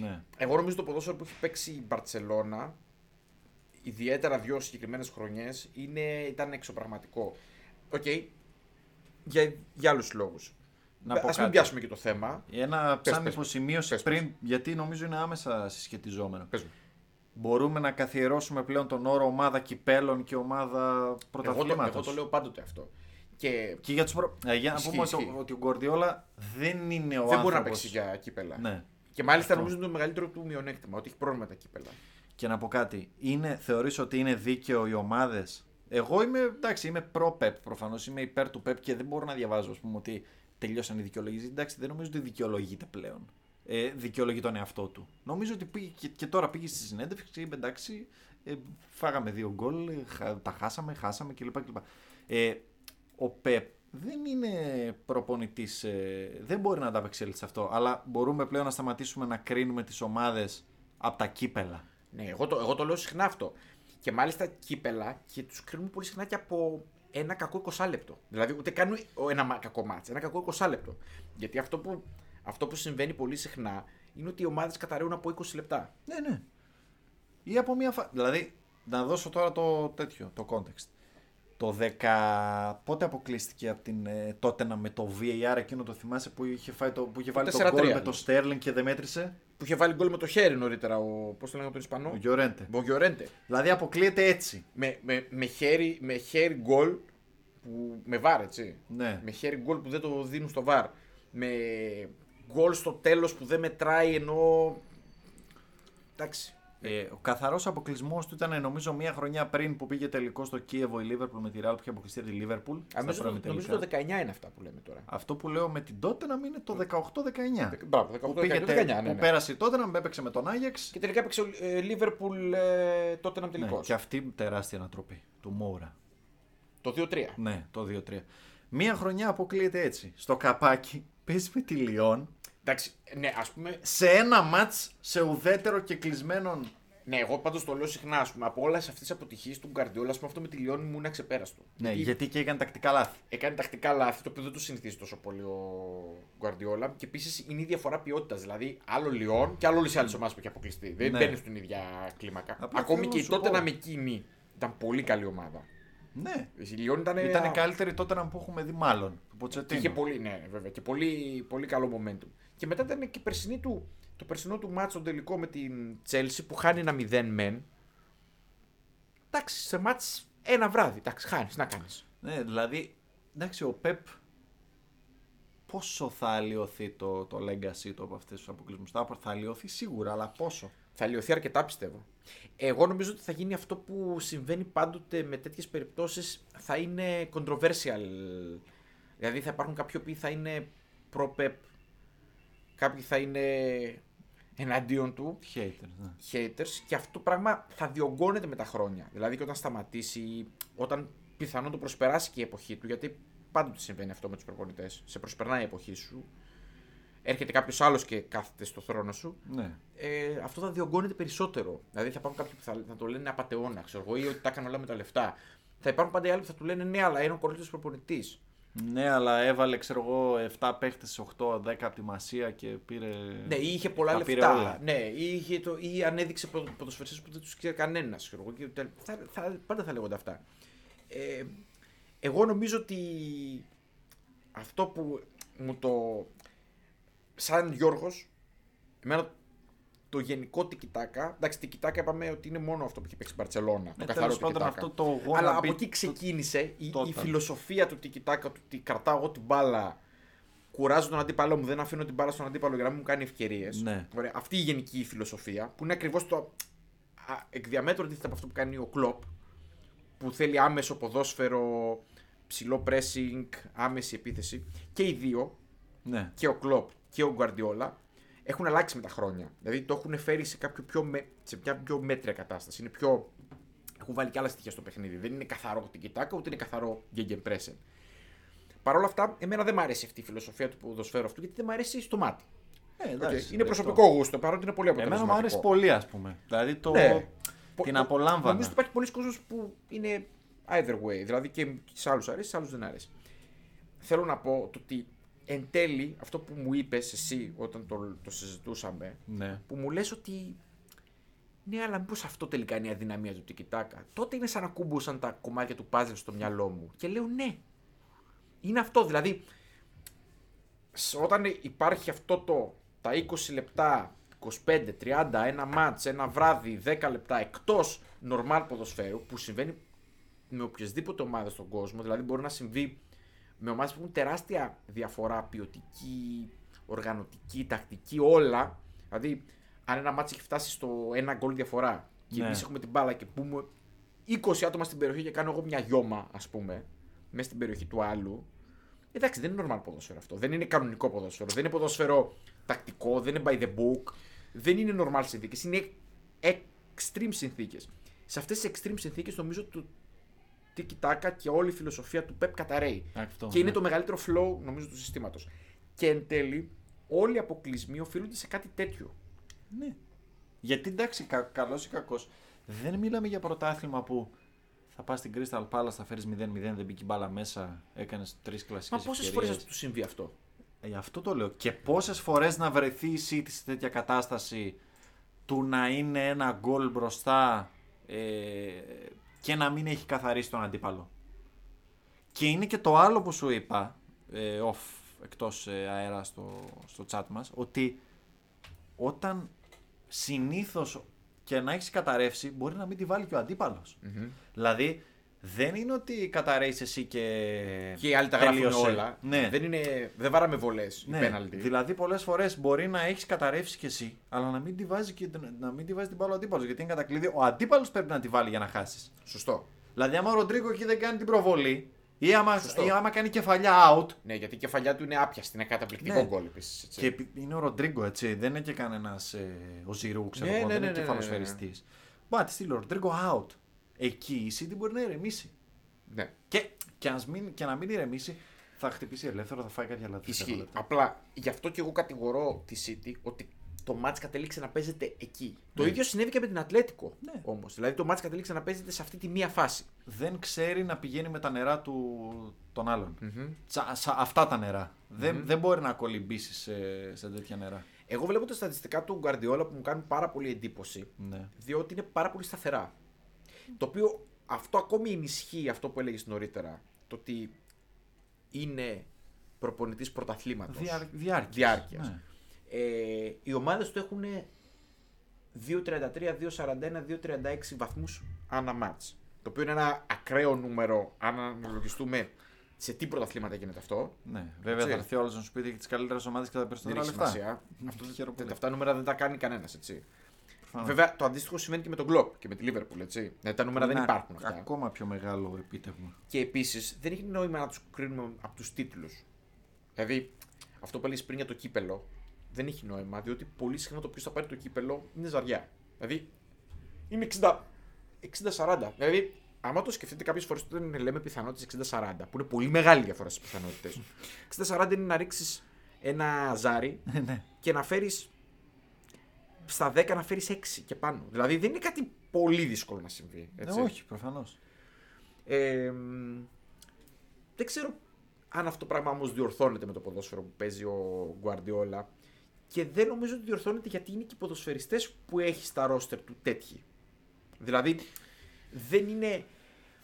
ναι. Εγώ νομίζω το ποδόσφαιρο που έχει παίξει η Μπαρσελόνα, ιδιαίτερα δύο συγκεκριμένες χρονιές, ήταν εξωπραγματικό. Οκ. Για, για άλλους λόγους. Να Α πω μην κάτι. πιάσουμε και το θέμα. Ένα Πες, σαν πες. υποσημείωση Πες, πριν, γιατί νομίζω είναι άμεσα συσχετιζόμενο. Πες μου. Μπορούμε να καθιερώσουμε πλέον τον όρο ομάδα κυπέλων και ομάδα Εγώ το, πρωταθλήματος. εγώ το λέω πάντοτε αυτό. Και Και για, τους προ... ε, για να Ισχύει, πούμε ότι, ισχύει. ο- ότι ο Γκορδιόλα δεν είναι ο δεν μπορεί να άνθρωπος- παίξει για κύπελα. Ναι. Και μάλιστα Αυτό. νομίζω είναι το μεγαλύτερο του μειονέκτημα, ότι έχει πρόβλημα με τα κύπελα. Και να πω κάτι, είναι, θεωρείς ότι είναι δίκαιο οι ομάδες; Εγώ είμαι, εντάξει, είμαι προ-ΠΕΠ προφανώς, είμαι υπέρ του ΠΕΠ και δεν μπορώ να διαβάζω, ας πούμε, ότι τελειώσαν οι δικαιολογίες. Εντάξει, δεν νομίζω ότι δικαιολογείται πλέον. Ε, δικαιολογεί τον εαυτό του. Νομίζω ότι πήγε και, και τώρα πήγε στη συνέντευξη και είπε εντάξει, ε, φάγαμε δύο γκολ, ε, χα- τα χάσαμε, χάσαμε κλπ. κλπ. Ε, ο ΠΕΠ δεν είναι προπονητής, ε, δεν μπορεί να τα απεξέλθει σε αυτό, αλλά μπορούμε πλέον να σταματήσουμε να κρίνουμε τις ομάδες από τα κύπελα. Ναι, εγώ το, εγώ το λέω συχνά αυτό. Και μάλιστα κύπελα και τους κρίνουμε πολύ συχνά και από ένα κακό 20 λεπτό. Δηλαδή ούτε κάνουν ένα μα- κακό μάτς, ένα κακό 20 λεπτό. Γιατί αυτό που, αυτό που συμβαίνει πολύ συχνά είναι ότι οι ομάδες καταραίουν από 20 λεπτά. Ναι, ναι. Ή από μια φα... Δηλαδή, να δώσω τώρα το τέτοιο, το context. Το 10... Πότε αποκλείστηκε από την ε, Tottenham με το VAR εκείνο το θυμάσαι που είχε, φάει το, που είχε βάλει το 4-3, γκολ με ναι. το Sterling και δεν μέτρησε; Που είχε βάλει γκολ με το χέρι νωρίτερα ο. Πώς το λέγανε τον Ο Ισπανό. Γιορέντε. Μπογιορέντε. Δηλαδή αποκλείεται έτσι. Με, με, με, χέρι, με χέρι γκολ που. με βάρ, έτσι. Ναι. Με χέρι γκολ που δεν το δίνουν στο βάρ. Με γκολ στο τέλος που δεν μετράει ενώ. Εντάξει. Ε, ο καθαρός αποκλεισμός του ήταν νομίζω μία χρονιά πριν που πήγε τελικό στο Κίεβο η Λίβερπουλ με τη Real που είχε αποκλειστεί από τη Λίβερπουλ. Α, στα νομίζω, προημιτελικά. νομίζω το 19 είναι αυτά που λέμε τώρα. Αυτό που λέω με την Tottenham είναι το 18-19. Μπράβο, 18 Που, πήγε 19, τε- ναι, που ναι. πέρασε η Tottenham, έπαιξε με τον Άγιαξ. Και τελικά έπαιξε ο ε, Λίβερπουλ ε, τότε να τελικός. Ναι, και αυτή τεράστια ανατροπή του Μόουρα. Το 2-3. Ναι, το 2-3. Μία χρονιά αποκλείεται έτσι. Στο καπάκι παίζει με τη Λιόν Εντάξει, ναι, ας πούμε. σε ένα μάτς σε ουδέτερο και κλεισμένον. Ναι, εγώ πάντως το λέω συχνά. Ας πούμε, από όλες αυτές τις αποτυχίες του Γκαρδιόλα, ας πούμε, αυτό με τη Λιόν μου είναι αξεπέραστο. Ναι, γιατί και έκανε τακτικά λάθη. έκανε τακτικά λάθη, το οποίο δεν του συνηθίζει τόσο πολύ ο Γκουαρδιόλα. Και επίσης είναι η διαφορά ποιότητας. Δηλαδή, άλλο Λιόν και άλλο όλε οι άλλε ομάδε που έχει αποκλειστεί. Δεν Ναι. μπαίνει στην ίδια κλίμακα. Απλά Ακόμη θέλω και να η σου τότε πω. να με εκείνη ήταν πολύ καλή ομάδα. Ναι. Η Λιόν ήταν. Ήταν η καλύτερη τότε που έχουμε δει, μάλλον. Του Και Ποτσετίνο. είχε πολύ, ναι, βέβαια. Και πολύ, πολύ καλό momentum. Και μετά ήταν και η περσινή του, το περσινό του μάτσο τελικό με την Chelsea που χάνει ένα 0 μεν. Εντάξει, σε μάτς ένα βράδυ. Εντάξει, χάνεις, να κάνεις. Ναι, δηλαδή, εντάξει, ο Πεπ πόσο θα αλλοιωθεί το, το legacy του από αυτές τους αποκλεισμούς; Θα, θα αλλοιωθεί σίγουρα, αλλά πόσο; Θα λιωθεί αρκετά πιστεύω. Εγώ νομίζω ότι θα γίνει αυτό που συμβαίνει πάντοτε με τέτοιες περιπτώσεις. Θα είναι controversial. Δηλαδή θα υπάρχουν κάποιοι που θα είναι pro-pep, κάποιοι θα είναι εναντίον του, Haters, ναι. haters, και αυτό το πράγμα θα διωγγώνεται με τα χρόνια. Δηλαδή και όταν σταματήσει, όταν πιθανόν το προσπεράσει και η εποχή του, γιατί πάντοτε συμβαίνει αυτό με τους προπονητές. Σε προσπερνάει η εποχή σου. έρχεται κάποιος άλλος και κάθεται στο θρόνο σου, Ναι. ε, αυτό θα διωγγώνεται περισσότερο. Δηλαδή θα υπάρχουν κάποιοι που θα, θα το λένε απαταιώνα, ξέρω εγώ, ή ότι τα έκανε όλα με τα λεφτά. Θα υπάρχουν πάντα οι άλλοι που θα του λένε ναι, αλλά είναι ο κορυφαίος προπονητής. Ναι, αλλά έβαλε, ξέρω εγώ, 7 παίχτες, 8-10 από τη Μασία και πήρε. Ναι, ή είχε πολλά τα πήρε λεφτά. όλα. Ναι, ή, είχε το, ή ανέδειξε ποδο- ποδοσφαιριστές που δεν τους ξέρει κανένας. Θα, θα, πάντα θα λέγονται αυτά. Ε, εγώ νομίζω ότι αυτό που μου το. Σαν Γιώργος, εμένα το γενικό τικιτάκα. Εντάξει, τικιτάκα είπαμε ότι είναι μόνο αυτό που έχει παίξει η Μπαρσελόνα. Ναι, το καθαρό τέλος πάντων, τικιτάκα. αυτό το wannabe Αλλά από το- εκεί ξεκίνησε η, total. η φιλοσοφία του τικιτάκα, του ότι κρατάω εγώ την μπάλα, κουράζω τον αντίπαλό μου, δεν αφήνω την μπάλα στον αντίπαλο για να μην μου κάνει ευκαιρίες. Ναι. Αυτή η γενική φιλοσοφία που είναι ακριβώς το α, εκ διαμέτρου αντίθετα από αυτό που κάνει ο Κλοπ, που θέλει άμεσο ποδόσφαιρο, ψηλό pressing, άμεση επίθεση. Και οι δύο, Ναι. και ο Κλοπ και ο Γκουαρδιόλα, έχουν αλλάξει με τα χρόνια. Δηλαδή το έχουν φέρει σε, κάποιο πιο με, σε μια πιο μέτρια κατάσταση. Είναι πιο... Έχουν βάλει και άλλα στοιχεία στο παιχνίδι. Δεν είναι καθαρό την κοιτάκα, ούτε είναι καθαρό Gegenpressing. Παρ' όλα αυτά, εμένα δεν μου αρέσει αυτή η φιλοσοφία του ποδοσφαίρου αυτού, γιατί δεν μου αρέσει στο μάτι. Ε, Οκ, εντάξει, είναι δεκτό. προσωπικό γούστο, παρότι είναι πολύ Εμένα αποτελεσματικό. μου άρεσε πολύ, ας πούμε. Δηλαδή το. Ναι. Την Πο- απολάμβανα. Νομίζω ότι υπάρχει πολύς κόσμος που είναι either way. Δηλαδή και σε άλλους αρέσει, σε άλλους δεν αρέσει. Θέλω να πω το ότι εν τέλει αυτό που μου είπες εσύ όταν το, το συζητούσαμε, Ναι. που μου λες ότι ναι, αλλά μήπως αυτό τελικά είναι η αδυναμία του τίκι-τάκα. Τότε είναι σαν να κούμπωσαν τα κομμάτια του πάζλ στο μυαλό μου. Και λέω ναι. Είναι αυτό. Δηλαδή, σ- όταν υπάρχει αυτό το τα 20 λεπτά, 25, 30, ένα μάτς, ένα βράδυ, 10 λεπτά εκτός νορμάλ ποδοσφαίρου που συμβαίνει με οποιασδήποτε ομάδα στον κόσμο, δηλαδή μπορεί να συμβεί με ομάδες που έχουν τεράστια διαφορά ποιοτική, οργανωτική, τακτική, όλα. Δηλαδή, αν ένα μάτς έχει φτάσει στο ένα γκολ διαφορά και Ναι. εμείς έχουμε την μπάλα και πούμε 20 άτομα στην περιοχή και κάνω εγώ μια γιώμα, ας πούμε, μέσα στην περιοχή του άλλου, Εντάξει, δεν είναι normal ποδόσφαιρο αυτό. Δεν είναι κανονικό ποδόσφαιρο. Δεν είναι ποδόσφαιρο τακτικό, δεν είναι by the book. Δεν είναι normal συνθήκες. Είναι extreme συνθήκες. Σε αυτές τις extreme συνθήκες νομίζω του Tiki Taka και όλη η φιλοσοφία του Pep καταραίει. Αυτό, και είναι ναι. το μεγαλύτερο flow νομίζω του συστήματος. Και εν τέλει, όλοι οι αποκλεισμοί οφείλονται σε κάτι τέτοιο. Ναι. Γιατί εντάξει, κα, καλός ή κακός, δεν μιλάμε για πρωτάθλημα που θα πας στην Crystal Palace, θα φέρεις 0-0, δεν μπήκε η μπάλα μέσα, έκανες τρεις κλασικές Μα πόσες φορές θα του συμβεί αυτό; Ε, γι' αυτό το λέω. Και πόσες φορές να βρεθεί η City σε τέτοια κατάσταση του να είναι ένα γκολ μπροστά ε, και να μην έχει καθαρίσει τον αντίπαλο. Και είναι και το άλλο που σου είπα, ε, off, εκτός ε, αέρα στο, στο chat μας, ότι όταν συνήθως και να έχεις καταρρεύσει, μπορεί να μην τη βάλει και ο αντίπαλος. Δηλαδή, δεν είναι ότι καταρρέεις εσύ και. Και οι άλλοι τα γράφουν τελείωσε. όλα. Ναι. Δεν, είναι, δεν βάραμε βολές Ναι, η πέναλτι. δηλαδή πολλές φορές μπορεί να έχεις καταρρεύσεις κι εσύ, αλλά να μην τη βάζεις, και, να μην τη βάζεις την μπάλα ο αντίπαλος. Γιατί είναι κατακλείδη. Ο αντίπαλος πρέπει να τη βάλει για να χάσεις. Σωστό. Δηλαδή, άμα ο Ροντρίγκο εκεί δεν κάνει την προβολή, ή άμα, Σωστό. ή άμα κάνει κεφαλιά out. Ναι, γιατί η κεφαλιά του είναι άπιαστη, είναι καταπληκτικό Ναι. γκολ επίσης. Και επει- είναι ο Ροντρίγκο, έτσι. Δεν είναι και κανένας ε, ο Ζηρού, ξέρω Ναι, εγώ. ναι, δεν ναι, είναι ναι, κεφαλοσφαιριστής. Μπα, τη στείλει ο Ροντρίγκο out. Εκεί η City μπορεί να ηρεμήσει. Ναι, Και, και, ας μην, και να μην ηρεμήσει, θα χτυπήσει ελεύθερο, θα φάει κάποια λάθη. ισχύει. Απλά γι' αυτό και εγώ κατηγορώ τη City ότι το μάτς κατέληξε να παίζεται εκεί. Το Ναι. ίδιο συνέβη και με την Ατλέτικο Ναι. όμως. Δηλαδή το μάτς κατέληξε να παίζεται σε αυτή τη μία φάση. δεν ξέρει να πηγαίνει με τα νερά του των άλλων. Τσα- σα- αυτά τα νερα Δεν, δεν μπορεί να κολυμπήσει σε, σε τέτοια νερά. Εγώ βλέπω τα στατιστικά του Γκαρδιόλα που μου κάνουν πάρα πολύ εντύπωση. Ναι. διότι είναι πάρα πολύ σταθερά. Το οποίο αυτό ακόμη ενισχύει αυτό που έλεγες νωρίτερα. Το ότι είναι προπονητής πρωταθλήματος. Διά, διάρκειας. Διάρκειας. Ναι. Ε, οι ομάδες του έχουν 2.33, 2.41, 2.36 βαθμούς ανά μάτς. Το οποίο είναι ένα ακραίο νούμερο αν αναλογιστούμε σε τι πρωταθλήματα γίνεται αυτό. ναι. Βέβαια Έτσι. θα έρθει όλο να σου πει ότι έχει τις καλύτερες ομάδες και τα Δεν περισσότερα έχει λεφτά. σημασία. Αυτό, Χαίρομαι πολύ. αυτά νούμερα δεν τα κάνει κανένας, έτσι. Προφανώς. Βέβαια, το αντίστοιχο συμβαίνει και με τον Κλοπ και με τη Λίβερπουλ, έτσι. Δηλαδή, τα νούμερα δεν Είναι υπάρχουν αυτά. Ακόμα πιο μεγάλο επίτευγμα. Και επίσης δεν έχει νόημα να τους κρίνουμε από τους τίτλους. Δηλαδή, αυτό που έλεγες πριν για το κύπελο δεν έχει νόημα, διότι πολύ συχνά το ποιος θα πάρει το κύπελο είναι ζαριά. Δηλαδή, είναι 60 60-40. Δηλαδή, άμα το σκεφτείτε κάποιες φορές όταν λέμε πιθανότητες 60-40, που είναι πολύ μεγάλη διαφορά στις πιθανότητες. 60-40 είναι να ρίξεις ένα ζάρι ναι. και να φέρεις στα 10 να φέρεις 6 και πάνω. Δηλαδή δεν είναι κάτι πολύ δύσκολο να συμβεί. Έτσι. Ε, όχι, προφανώς. Ε, μ, δεν ξέρω αν αυτό το πράγμα όμως διορθώνεται με το ποδόσφαιρο που παίζει ο Γκουαρδιόλα. Και δεν νομίζω ότι διορθώνεται γιατί είναι και οι ποδοσφαιριστές που έχει στα ρόστερ του τέτοιοι. Δηλαδή δεν είναι.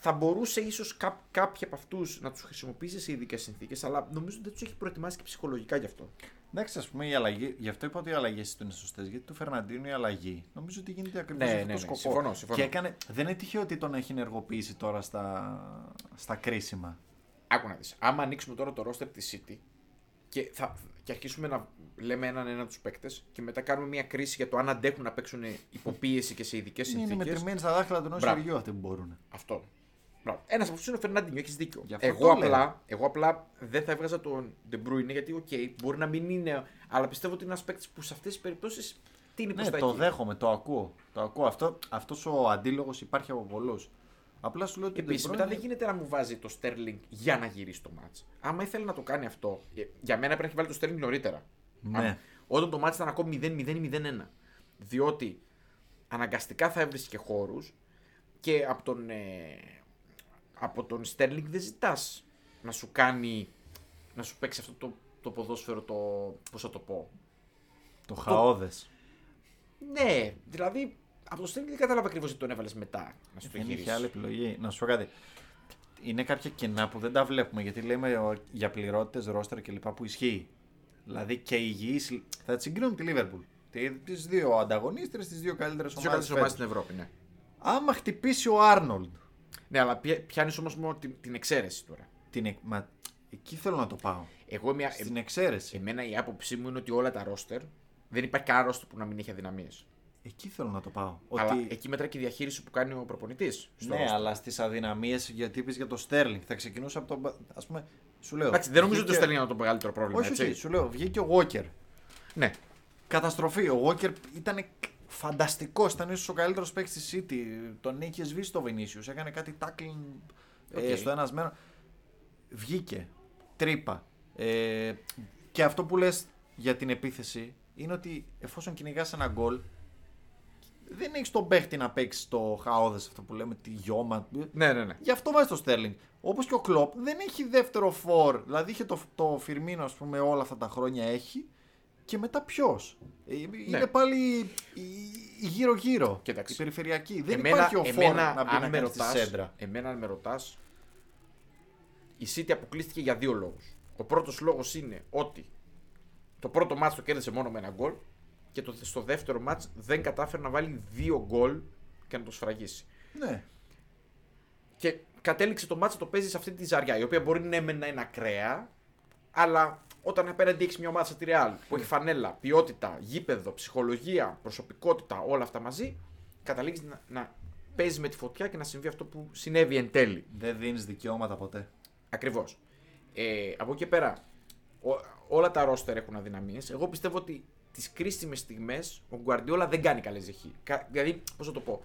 Θα μπορούσε ίσως κάποιοι από αυτούς να τους χρησιμοποιήσεις σε ειδικέ συνθήκες, αλλά νομίζω ότι δεν τους έχει προετοιμάσει και ψυχολογικά γι' αυτό. Εντάξει, ας πούμε η αλλαγή. Γι' αυτό είπα ότι οι αλλαγές του είναι σωστές. Γιατί του Φερναντίνου η αλλαγή νομίζω ότι γίνεται ακριβώς Ναι, αυτό ναι, το ναι, σκοπό. συμφωνώ, συμφωνώ. Και έκανε... δεν είναι τυχαίο ότι τον έχει ενεργοποιήσει τώρα στα, στα κρίσιμα. Άκου να δεις. Άμα ανοίξουμε τώρα το ρόστερ της City και, θα, και αρχίσουμε να λέμε έναν έναν τους παίκτες και μετά κάνουμε μια κρίση για το αν αντέχουν να παίξουν υποπίεση και σε ειδικές Είναι συνθήκες. μετρημένοι στα δάχτυλα του ενός Μπράβο. χεριού αυτοί που μπορούν. Αυτό. Ένας από αυτούς είναι ο Φερνάντινιο, έχεις δίκιο. Γι' αυτό Εγώ το απλά, εγώ απλά δεν θα έβγαζα τον De Bruyne γιατί, οκ, μπορεί να μην είναι, αλλά πιστεύω ότι είναι ένας παίκτης που σε αυτές τις περιπτώσεις τι είναι Ναι, προς τα το εκεί. δέχομαι, το ακούω. Το ακούω. Αυτό, αυτός ο αντίλογος υπάρχει από πολλούς. Απλά σου λέω ότι Επίσης, De Bruyne- μετά δεν γίνεται να μου βάζει το Sterling για να γυρίσει το match. Άμα ήθελε να το κάνει αυτό, ε, για μένα πρέπει να έχει βάλει το Sterling νωρίτερα. Ναι. Αν- Όταν το match ήταν ακόμη 0-0-0-1. Διότι αναγκαστικά θα έβρισκε χώρους και από τον, ε, από τον Sterling δεν ζητάς να σου κάνει. να σου παίξει αυτό το, το ποδόσφαιρο το. πώς θα το πω. Το χαόδες. Ναι, δηλαδή από τον Sterling δεν κατάλαβα ακριβώς γιατί τον έβαλες μετά να σου το Δεν γυρίσεις. είχε άλλη επιλογή. Να σου πω κάτι. Είναι κάποια κενά που δεν τα βλέπουμε γιατί λέμε ο- για πληρότητες, ρόστερ κλπ. που ισχύει. Δηλαδή και υγιή. Θα τις συγκρίνουμε τη Λίβερπουλ. Τις δύο ανταγωνίστρες, τις δύο καλύτερες Τις πιο καλές ομάδες. ομάδες στην Ευρώπη, ναι. Άμα χτυπήσει ο Άρνολντ. Ναι, αλλά πιάνεις όμως μόνο την, την εξαίρεση τώρα. Την... εκ- Μα... Εκεί θέλω να το πάω. Εγώ μια, Στην εξαίρεση. Εμένα η άποψή μου είναι ότι όλα τα ρόστερ δεν υπάρχει κανένα ρόστερ που να μην έχει αδυναμίες. Εκεί θέλω να το πάω. Αλλά Ότι... εκεί μετράει και η διαχείριση που κάνει ο προπονητής. Ναι, αλλά στις αδυναμίες, γιατί είπε για το Στέρλινγκ. Θα ξεκινούσα από το. Ας πούμε, σου λέω. Εντάξει, δεν νομίζω ότι το βγήκε- Sterling είναι το μεγαλύτερο πρόβλημα. Όχι, έτσι. όχι, σου λέω, βγήκε ο Walker. Ναι. Καταστροφή. Ο Walker ήταν φανταστικό. Ήταν ίσως ο καλύτερος παίκτης της City. Τον είχε σβήσει το Vinicius. Έκανε κάτι tackling ε, Οκ. στο ένας μέρος. Βγήκε. Τρύπα. Ε, και αυτό που λες για την επίθεση είναι ότι εφόσον κυνηγάς ένα γκολ, δεν έχεις τον παίχτη να παίξεις το χαώδες αυτό που λέμε, τη γιόμα. Ναι, ναι, ναι. Γι' αυτό βάζεις το Στέρλινγκ. Όπως και ο Κλοπ δεν έχει δεύτερο φορ. Δηλαδή είχε το, το Φιρμίνο, ας πούμε, όλα αυτά τα χρόνια έχει. Και μετά ποιος; Είναι πάλι η- η γύρω-γύρω. Κοίταξε. Η περιφερειακή. Δεν εμένα, υπάρχει ο φορ εμένα, να μπει να αν με κάνει τη ρωτάς, σέντρα. εμένα, αν με ρωτάς, η City αποκλείστηκε για δύο λόγους. Ο πρώτος λόγος είναι ότι το πρώτο μάτς το κέρδισε μόνο με ένα γκολ και το, στο δεύτερο μάτς δεν κατάφερε να βάλει δύο γκολ και να το σφραγίσει. Ναι. Και κατέληξε το μάτς να το παίζει σε αυτή τη ζαριά, η οποία μπορεί ναι, μεν να είναι ακραία, αλλά όταν απέναντι έχεις μια ομάδα σαν τη Real που έχει φανέλα, ποιότητα, γήπεδο, ψυχολογία, προσωπικότητα, όλα αυτά μαζί, καταλήγεις να, να παίζεις με τη φωτιά και να συμβεί αυτό που συνέβη εν τέλει. Δεν δίνεις δικαιώματα ποτέ. Ακριβώς. Ε, από εκεί και πέρα, ό- όλα τα ρόστερ έχουν αδυναμίες. Εγώ πιστεύω ότι τις κρίσιμες στιγμές ο Γκουαρντιόλα δεν κάνει καλές ζεχή. Κα- Δηλαδή, πώς θα το πω.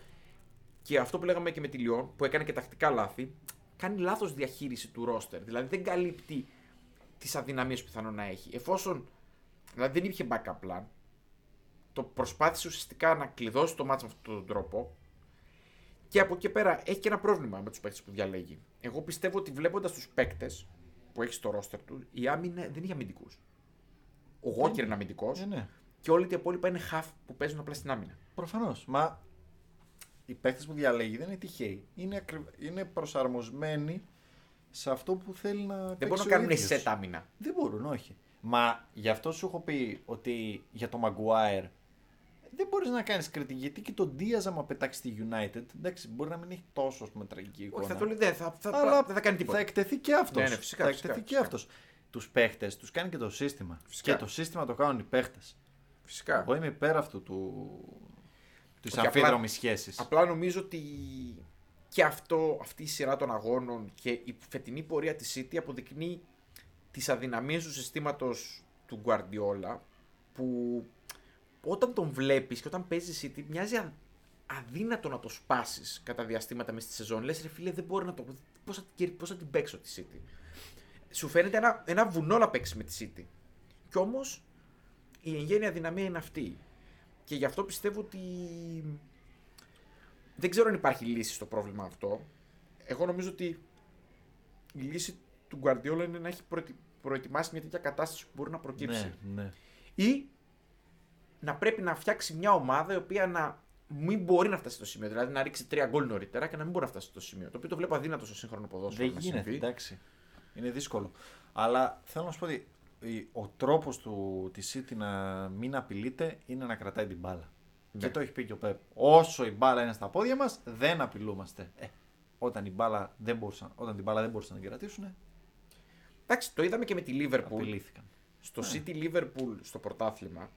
Και αυτό που λέγαμε και με τη Λιόν, που έκανε και τακτικά λάθη, κάνει λάθος διαχείριση του ρόστερ. Δηλαδή δεν καλύπτει τις αδυναμίες που πιθανόν να έχει. Εφόσον δηλαδή δεν υπήρχε backup plan, το προσπάθησε ουσιαστικά να κλειδώσει το μάτσο με αυτόν τον τρόπο. Και από εκεί και πέρα έχει και ένα πρόβλημα με τους παίκτες που διαλέγει. Εγώ πιστεύω ότι βλέποντας τους παίκτες που έχει στο ρόστερ του, η άμυνα δεν είναι αμυντικού. Ο Walker είναι αμυντικός Ε, ναι. και όλοι τα υπόλοιπα είναι half που παίζουν απλά στην άμυνα. Προφανώς. Μα οι παίχτε που διαλέγει δεν είναι τυχαίοι. Είναι, ακρι... είναι προσαρμοσμένοι σε αυτό που θέλει να παίξει. Δεν μπορούν ο να κάνουν ίδιος. set άμυνα. Δεν μπορούν, όχι. Μα γι' αυτό σου έχω πει ότι για το Maguire δεν μπορείς να κάνεις κριτική γιατί και τον Diaz άμα πετάξει στη United. Εντάξει, μπορεί να μην έχει τόσο ας πούμε, τραγική εικόνα. Όχι, θα το λέει, δεν θα, θα, Αλλά δεν θα κάνει τίποτα. Θα εκτεθεί και αυτός. Ναι, ναι, φυσικά, θα φυσικά, εκτεθεί και φυσικά. αυτός. Τους παίχτες τους κάνει και το σύστημα. Φυσικά. Και το σύστημα το κάνουν οι παίχτες. Φυσικά. Εγώ είμαι υπέρ αυτού του. της Όχι, απλά- αμφίδρομης σχέσης. Απλά νομίζω ότι και αυτό, αυτή η σειρά των αγώνων και η φετινή πορεία της City αποδεικνύει τις αδυναμίες του συστήματος του Guardiola που όταν τον βλέπεις και όταν παίζεις City μοιάζει α- αδύνατο να το σπάσεις κατά διαστήματα μέσα στη σεζόν. Λες ρε φίλε δεν μπορεί να το... Πώς θα, την κερ- πώς θα την παίξω τη City. Σου φαίνεται ένα, ένα βουνό να παίξεις με τη City. Κι όμως η εγγένεια δυναμία είναι αυτή. Και γι' αυτό πιστεύω ότι. Δεν ξέρω αν υπάρχει λύση στο πρόβλημα αυτό. Εγώ νομίζω ότι η λύση του Γκουαρδιόλα είναι να έχει προετοι- προετοιμάσει μια τέτοια κατάσταση που μπορεί να προκύψει. Ναι, ναι. Ή να πρέπει να φτιάξει μια ομάδα η οποία να μην μπορεί να φτάσει στο σημείο. Δηλαδή να ρίξει τρία γκολ νωρίτερα και να μην μπορεί να φτάσει στο σημείο. Το οποίο το βλέπω αδύνατο στο σύγχρονο ποδόσφαιρο. Δεν να γίνεται, συμβεί. εντάξει. Είναι δύσκολο. Αλλά θέλω να σου πω ότι η- ο τρόπος του της City να μην απειλείται είναι να κρατάει την μπάλα. Ναι. Και το έχει πει και ο Πεπ. Όσο η μπάλα είναι στα πόδια μας, δεν απειλούμαστε. Ε, όταν, η μπάλα δεν μπορούσαν, όταν την μπάλα δεν μπορούσαν να την κρατήσουν, Εντάξει, το είδαμε και με τη Liverpool. απειλήθηκαν. στο City Liverpool στο πρωτάθλημα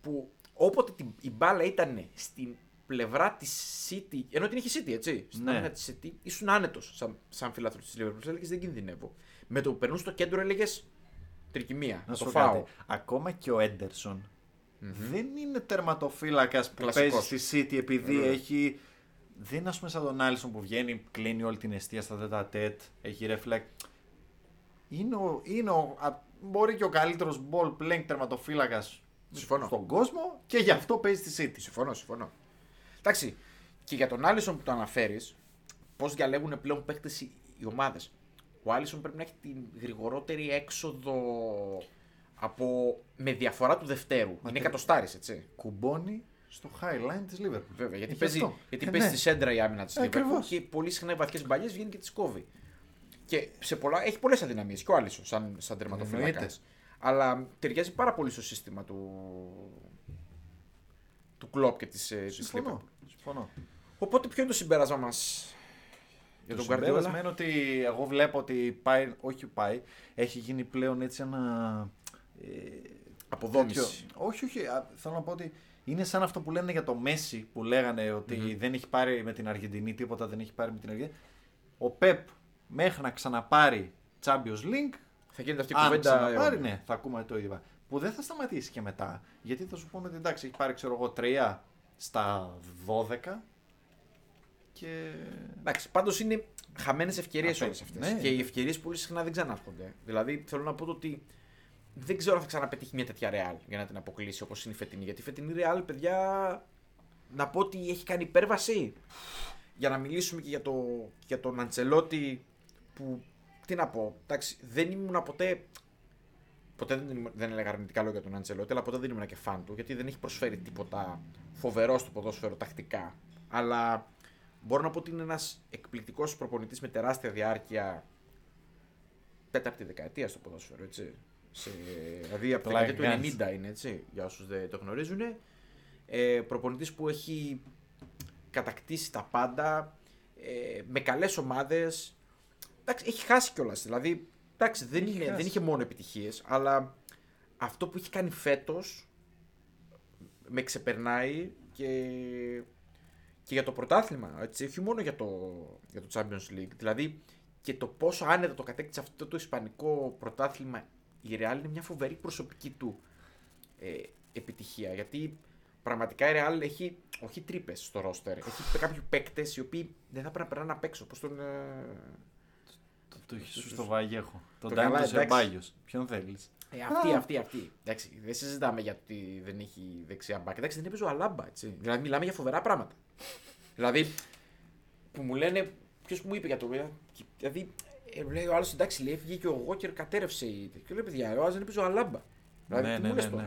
που όποτε την, η μπάλα ήταν στην πλευρά της City, ενώ την είχε City, έτσι. Στην Ναι. άμυνα της City, ήσουν άνετος σαν, σαν φιλάθρο της Liverpool. Έλεγες δεν κινδυνεύω. Με το που περνούν στο κέντρο έλεγες τρικυμία. Να Να σου το πω κάτι. φάω. Ακόμα και ο εντερσον δεν είναι τερματοφύλακας που Κλασικός. παίζει στη City επειδή Βέβαια. έχει. Δεν είναι ας πούμε σαν τον Άλισον που βγαίνει, κλείνει όλη την αιστεία στα τέτα τέτ, έχει ρεφλέκ. Είναι ο, είναι ο, α, μπορεί και ο καλύτερος ball playing τερματοφύλακας Συμφωνώ. στον κόσμο και γι' αυτό παίζει στη City. Συμφωνώ, συμφωνώ. Εντάξει, και για τον Άλισον που το αναφέρεις, πώς διαλέγουν πλέον παίχτε οι, οι ομάδες. Ο Άλισον πρέπει να έχει την γρηγορότερη έξοδο από, με διαφορά του Δευτέρου. είναι τε- εκατοστάρις, έτσι. Κουμπώνει στο highline της Liverpool. Βέβαια, γιατί Έχει παίζει, αυτό. γιατί Ε, παίζει ναι. στη σέντρα η άμυνα της Ε, Liverpool ακριβώς. και πολύ συχνά οι βαθιές μπαλιές βγαίνει και τις κόβει. Και σε πολλά, έχει πολλές αδυναμίες και ο Άλισον σαν, σαν τερματοφύλακα. Εννοείται. Αλλά ταιριάζει πάρα πολύ στο σύστημα του, του κλοπ και της Liverpool. Συμφωνώ. Συμφωνώ. Οπότε ποιο είναι το συμπέρασμα μας για Το τον συμπέρασμα Guardiola. είναι ότι εγώ βλέπω ότι πάει, όχι πάει, έχει γίνει πλέον έτσι ένα. Ε, Αποδόμηση. τέτοιο- όχι, όχι. α, Θέλω να πω ότι είναι σαν αυτό που λένε για το Μέση που λέγανε ότι δεν έχει πάρει με την Αργεντινή τίποτα, δεν έχει πάρει με την Αργεντινή. Ο Πεπ μέχρι να ξαναπάρει Champions League, Θα γίνεται αυτή η αν κουβέντα. ξαναπάρει, αιώνια. ναι, θα ακούμε το ίδιο. Που δεν θα σταματήσει και μετά. Γιατί θα σου πούνε ότι εντάξει, έχει πάρει ξέρω εγώ 3 στα 12 και. Εντάξει, πάντως είναι χαμένες ευκαιρίες Απέ- όλες αυτές. ναι. Και οι ευκαιρίες πολύ συχνά δεν ξανάρχονται. Δηλαδή θέλω να πω το ότι δεν ξέρω αν θα ξαναπετύχει μια τέτοια ρεάλ για να την αποκλείσει όπως είναι η φετινή. Γιατί η φετινή ρεάλ, παιδιά, να πω ότι έχει κάνει υπέρβαση. Για να μιλήσουμε και για, το, και για τον Αντσελότη που. Τι να πω, εντάξει, δεν ήμουν ποτέ. Ποτέ δεν, ήμουν- δεν έλεγα αρνητικά λόγια για τον Αντσελότη, αλλά ποτέ δεν ήμουν και φαν του, γιατί δεν έχει προσφέρει τίποτα φοβερό στο ποδόσφαιρο τακτικά. Αλλά μπορώ να πω ότι είναι ένας εκπληκτικός προπονητής με τεράστια διάρκεια. Τέταρτη δεκαετία στο ποδόσφαιρο, έτσι. Σε, δηλαδή από τη Like δεκαετία guns. του 90 είναι, έτσι, για όσους δεν το γνωρίζουν. Ε, προπονητής που έχει κατακτήσει τα πάντα, ε, με καλές ομάδες. Εντάξει, έχει χάσει κιόλας. Δηλαδή, εντάξει, δεν, Έχει είναι, χάσει. δεν είχε μόνο επιτυχίες, αλλά αυτό που έχει κάνει φέτος με ξεπερνάει και, και για το πρωτάθλημα, έτσι, όχι μόνο για το, για το Champions League. Δηλαδή και το πόσο άνετα το κατέκτησε αυτό το ισπανικό πρωτάθλημα η Real είναι μια φοβερή προσωπική του ε, επιτυχία. Γιατί πραγματικά η Real έχει όχι τρύπες στο ρόστερ. Έχει κάποιους παίκτες οι οποίοι δεν θα πρέπει να περνάνε απ' έξω. Πώς τον. ε, Το, το έχει σου στο Βαγέχο. Τον Το Ντάνι καλά, το εντάξει. Σεμπάγιο. Ποιον θέλεις; Ε, αυτή, αυτή, αυτή. Εντάξει, δεν συζητάμε γιατί δεν έχει δεξιά μπακ. Εντάξει, δεν έπαιζε ο Αλάμπα. Έτσι. Δηλαδή, μιλάμε για φοβερά πράγματα. δηλαδή, που μου λένε. Ποιος μου είπε για το. Δηλαδή, ε, λέει ο άλλος εντάξει, λέει, βγήκε ο Γόκερ, κατέρευσε. η- Και λέει, παιδιά, ο άλλος δεν έπαιζε ο Αλάμπα. Δηλαδή, ναι, τι ναι, μου ναι, λες τώρα;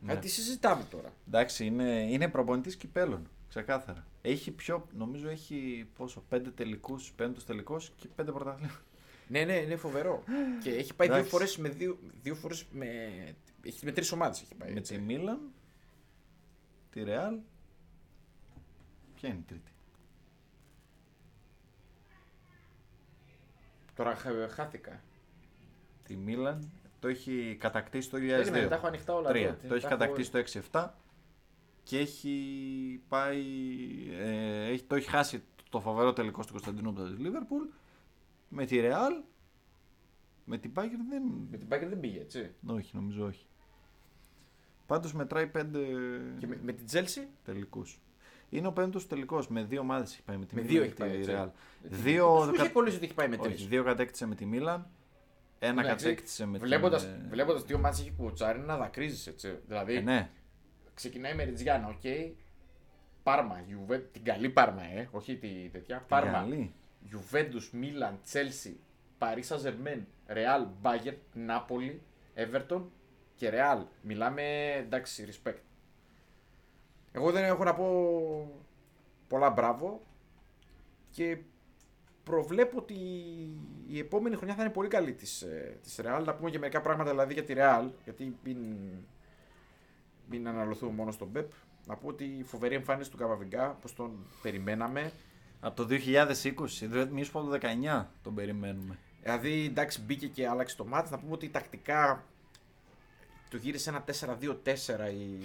ναι. Ε, Ναι. τι συζητάμε τώρα. Εντάξει, είναι, είναι προπονητής κυπέλων. Ξεκάθαρα. Έχει πιο, νομίζω έχει πόσο, πέντε τελικούς, πέμπτος τελικός και πέντε πρωταθλήματα. Ναι, ναι, είναι φοβερό. και έχει πάει δύο Εντάξει. φορές με δύο, δύο φορές με. Έχει με τρεις ομάδες έχει πάει. Με έτσι. τη Μίλαν, τη Ρεάλ. Ποια είναι η τρίτη; Τώρα χα- χάθηκα. Τη Μίλαν το έχει κατακτήσει το 2002. Περίμενε, τα έχω ανοιχτά όλα Τρία. εδώ, Το έχει τα έχω- κατακτήσει το 6-7 και έχει πάει. Ε, έχει, το έχει χάσει το φοβερό τελικό στην Κωνσταντινούπολη της Λίβερπουλ. Με τη Ρεάλ. Με την Bayern δεν. Με την Bayern δεν πήγε, έτσι. Όχι, νομίζω όχι. Πάντως μετράει πέντε Και με, με την Chelsea; τελικούς. Είναι ο πέμπτος τελικός. Με δύο ομάδες έχει πάει. Με τη Με Μίλαν δύο και έχει πάει, τη έτσι. Ρεάλ. Πώς Δύο, μου είχε κολλήσει ότι έχει πάει με τρεις. όχι, δύο κατέκτησε με τη Μίλαν Ένα Δηλαδή, κατέκτησε με Βλέποντας, την... ε, βλέποντας τι ομάδες έχει κοουτσάρει να δακρύζεις έτσι. Δηλαδή, Ε, ναι. ξεκινάει με Ριτζιάννα, οκ. Πάρμα, Juve, την καλή Πάρμα, ε, όχι τη τέτοια. Πάρμα, Καλή. Juventus, Μίλαν, Τσέλσι, Paris Saint-Germain, Real, Bayern, Νάπολη, Everton και Real. Μιλάμε, εντάξει, respect. Εγώ δεν έχω να πω πολλά μπράβο και προβλέπω ότι η επόμενη χρονιά θα είναι πολύ καλή της, ε, της Real. Να πούμε και μερικά πράγματα δηλαδή για τη Real, γιατί μην, μην αναλωθούμε μόνο στον Pep. Να πω ότι η φοβερή εμφάνιση του Καβαβιγκά, όπως τον περιμέναμε, Από το 2020, δηλαδή εμείς από το 19 τον περιμένουμε. Δηλαδή, εντάξει, μπήκε και άλλαξε το μάτι. Να πούμε ότι τακτικά του γύρισε ένα 4-2-4 η,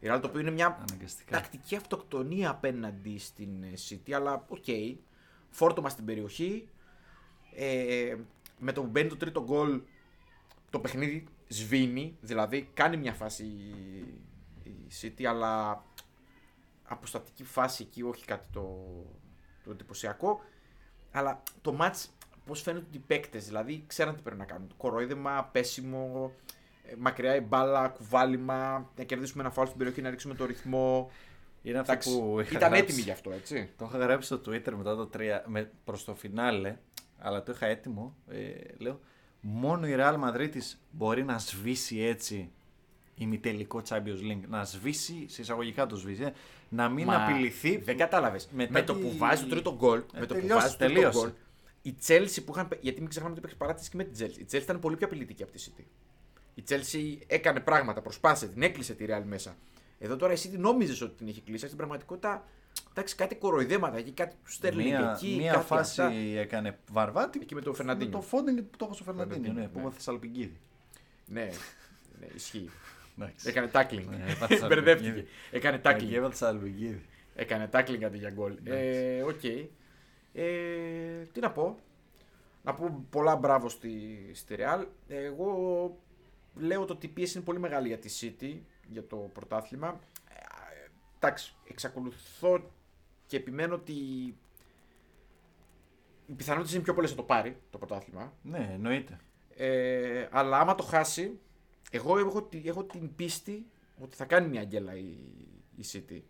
η Real, το οποίο είναι μια Αναγκαστικά. τακτική αυτοκτονία απέναντι στην ε, City, αλλά οκ. Φόρτωμα στην περιοχή. Ε, με το που μπαίνει το τρίτο γκολ, το παιχνίδι σβήνει. Δηλαδή, κάνει μια φάση η, η City, αλλά από στατική φάση εκεί, όχι κάτι το, το εντυπωσιακό. Αλλά το μάτς, πώς φαίνονται οι παίκτες, δηλαδή ξέραν τι πρέπει να κάνουν. Κοροϊδεύμα, πέσιμο, ε, μακριά η μπάλα, κουβάλιμα, να κερδίσουμε ένα φάουλ στην περιοχή, να ρίξουμε το ρυθμό. Είναι αυτό Εντάξει, που είχα ήταν γράψει. έτοιμοι γι' αυτό, έτσι. Το είχα γράψει στο Twitter μετά το 3, με, προς το φινάλε, αλλά το είχα έτοιμο. Ε, λέω, μόνο η Real Madrid της μπορεί να σβήσει έτσι ημιτελικό Champions League. Να σβήσει, σε εισαγωγικά το σβήσει, ε, να μην Μα απειληθεί. Δεν κατάλαβες. μετά Με το τη- που βάζει το τρίτο γκολ. Ε, με το που τελείωσε, βάζει το τρίτο τελείωσε. γκολ. Η Chelsea που είχαν. Γιατί μην ξεχνάμε ότι υπήρχε παράτηση και με την Chelsea. Η Chelsea ήταν πολύ πιο απειλητική από τη City. Η Chelsea έκανε πράγματα, προσπάθησε, την έκλεισε τη Real μέσα. Εδώ τώρα η City νόμιζες ότι την είχε κλείσει. Στην πραγματικότητα, εντάξει, κάτι κοροϊδέματα εκεί, κάτι του Στέρλινγκ Μία, εκεί. μία κάτι φάση αυτά. έκανε βαρβάτη. Εκεί με τον Με Φερναντίνιο. το Φόντινγκ που το έχω στο Φερναντίνιο, Φερναντίνιο, ναι, που ναι. έπαθε Σαλπιγκίδη. Ναι, ναι, ισχύει. Εντάξει. Έκανε tackling. Ναι, έπαθε Μπερδεύτηκε. Σαλπιγκίδη. Έκανε Εκεί tackling. έπαθε Σαλπιγκίδη. Έκανε tackling αντί για γκολ. Ε, Οκ. Ε, τι να πω. Να πω πολλά μπράβο στη, στη Real. Εγώ λέω ότι η πίεση είναι πολύ μεγάλη για τη City, για το πρωτάθλημα. Ε, εντάξει, εξακολουθώ και επιμένω ότι οι πιθανότητες είναι πιο πολλές να το πάρει το πρωτάθλημα. Ναι, εννοείται. Ε, αλλά άμα το χάσει, εγώ έχω, τη- έχω την πίστη ότι θα κάνει μια γκέλα η, η City.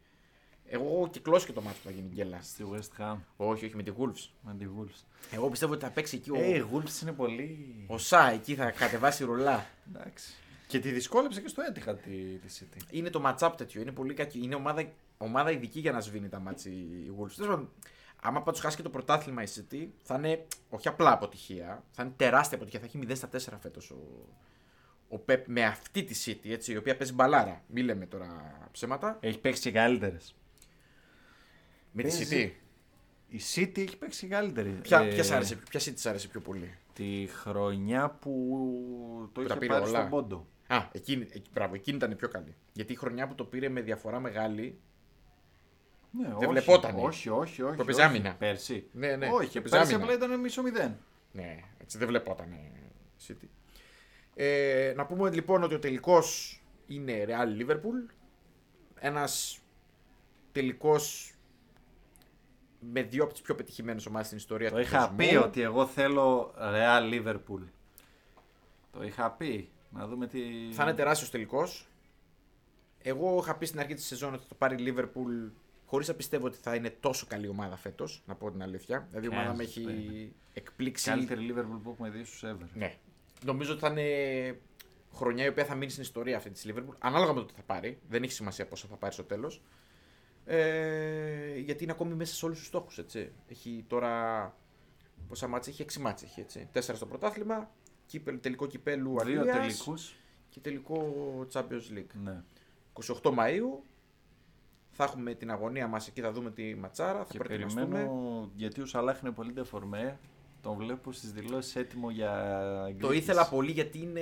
Εγώ έχω κυκλώσει και το μάτι που θα γίνει γκέλα. Στη West Ham Όχι, όχι με τη Wolves. με τη Wolves. Εγώ πιστεύω ότι θα παίξει εκεί ο, Ε, η Wolves είναι πολύ. ο Σα, εκεί θα κατεβάσει ρολά. Εντάξει. Και τη δυσκόλεψε και στο έτυχα τη, τη City. Είναι το match-up τέτοιο, είναι πολύ κακή. Είναι ομάδα, ομάδα ειδική για να σβήνει τα μάτς η Wolves. Τέλος πάντων, άμα πάντως χάσει και το πρωτάθλημα η City, θα είναι όχι απλά αποτυχία, θα είναι τεράστια αποτυχία. Θα έχει 0 στα 4 φέτος ο, ο Pep με αυτή τη City, έτσι, η οποία παίζει μπαλάρα. Μην λέμε τώρα ψέματα. Έχει παίξει και καλύτερες. Με τη Παίζει. City. Η City έχει παίξει και καλύτερη. Ποια, Ε, ποια, σ άρεσε, ποια City σ' άρεσε πιο πολύ; Τη χρονιά που το Που τα είχε πήρε πάρει όλα. στον πόντο. Α, εκείνη, εκεί, μπράβο, εκείνη ήταν η πιο καλή. Γιατί η χρονιά που το πήρε με διαφορά μεγάλη. Ναι, Δεν βλεπότανε. Όχι, όχι, όχι. Το παίζει όχι. άμυνα. Πέρσι. Ναι, ναι, Όχι, το παίζει πέρσι άμυνα. απλά ήταν μισό μηδέν. Ναι, έτσι δεν βλεπόταν η City. Ε, να πούμε λοιπόν ότι ο τελικός είναι Real Liverpool. Ένας τελικός με δύο από τις πιο πετυχημένες ομάδες στην ιστορία Το του είχα κόσμου. πει ότι εγώ θέλω Real Liverpool. Το είχα πει. Να δούμε τι. Θα είναι τεράστιος τελικός. Εγώ είχα πει στην αρχή της σεζόν ότι θα το πάρει η Liverpool χωρίς να πιστεύω ότι θα είναι τόσο καλή ομάδα φέτος, να πω την αλήθεια. Δηλαδή η ομάδα με Χρειάζεται, έχει εκπλήξει. Καλύτερη Liverpool που έχουμε δει στου ever. Ναι. Νομίζω ότι θα είναι χρονιά η οποία θα μείνει στην ιστορία αυτή της Liverpool. Ανάλογα με το τι θα πάρει. Δεν έχει σημασία πόσο θα πάρει στο τέλος. Ε, γιατί είναι ακόμη μέσα σε όλους τους στόχους. Έχει τώρα. Πόσα μάτια έχει, 6 μάτια έχει. Έτσι. 4 στο πρωτάθλημα, κύπελ, τελικό κυπέλου Δύο Αγγλίας τελικούς. και τελικό Champions League. Ναι. 28 Μαΐου θα έχουμε την αγωνία μας εκεί, θα δούμε τη ματσάρα, θα Και προετοιμαστούμε. περιμένω γιατί ο Σαλάχ είναι πολύ ντεφορμέ. Τον βλέπω στις δηλώσεις έτοιμο για Το εκδίκηση. ήθελα πολύ γιατί είναι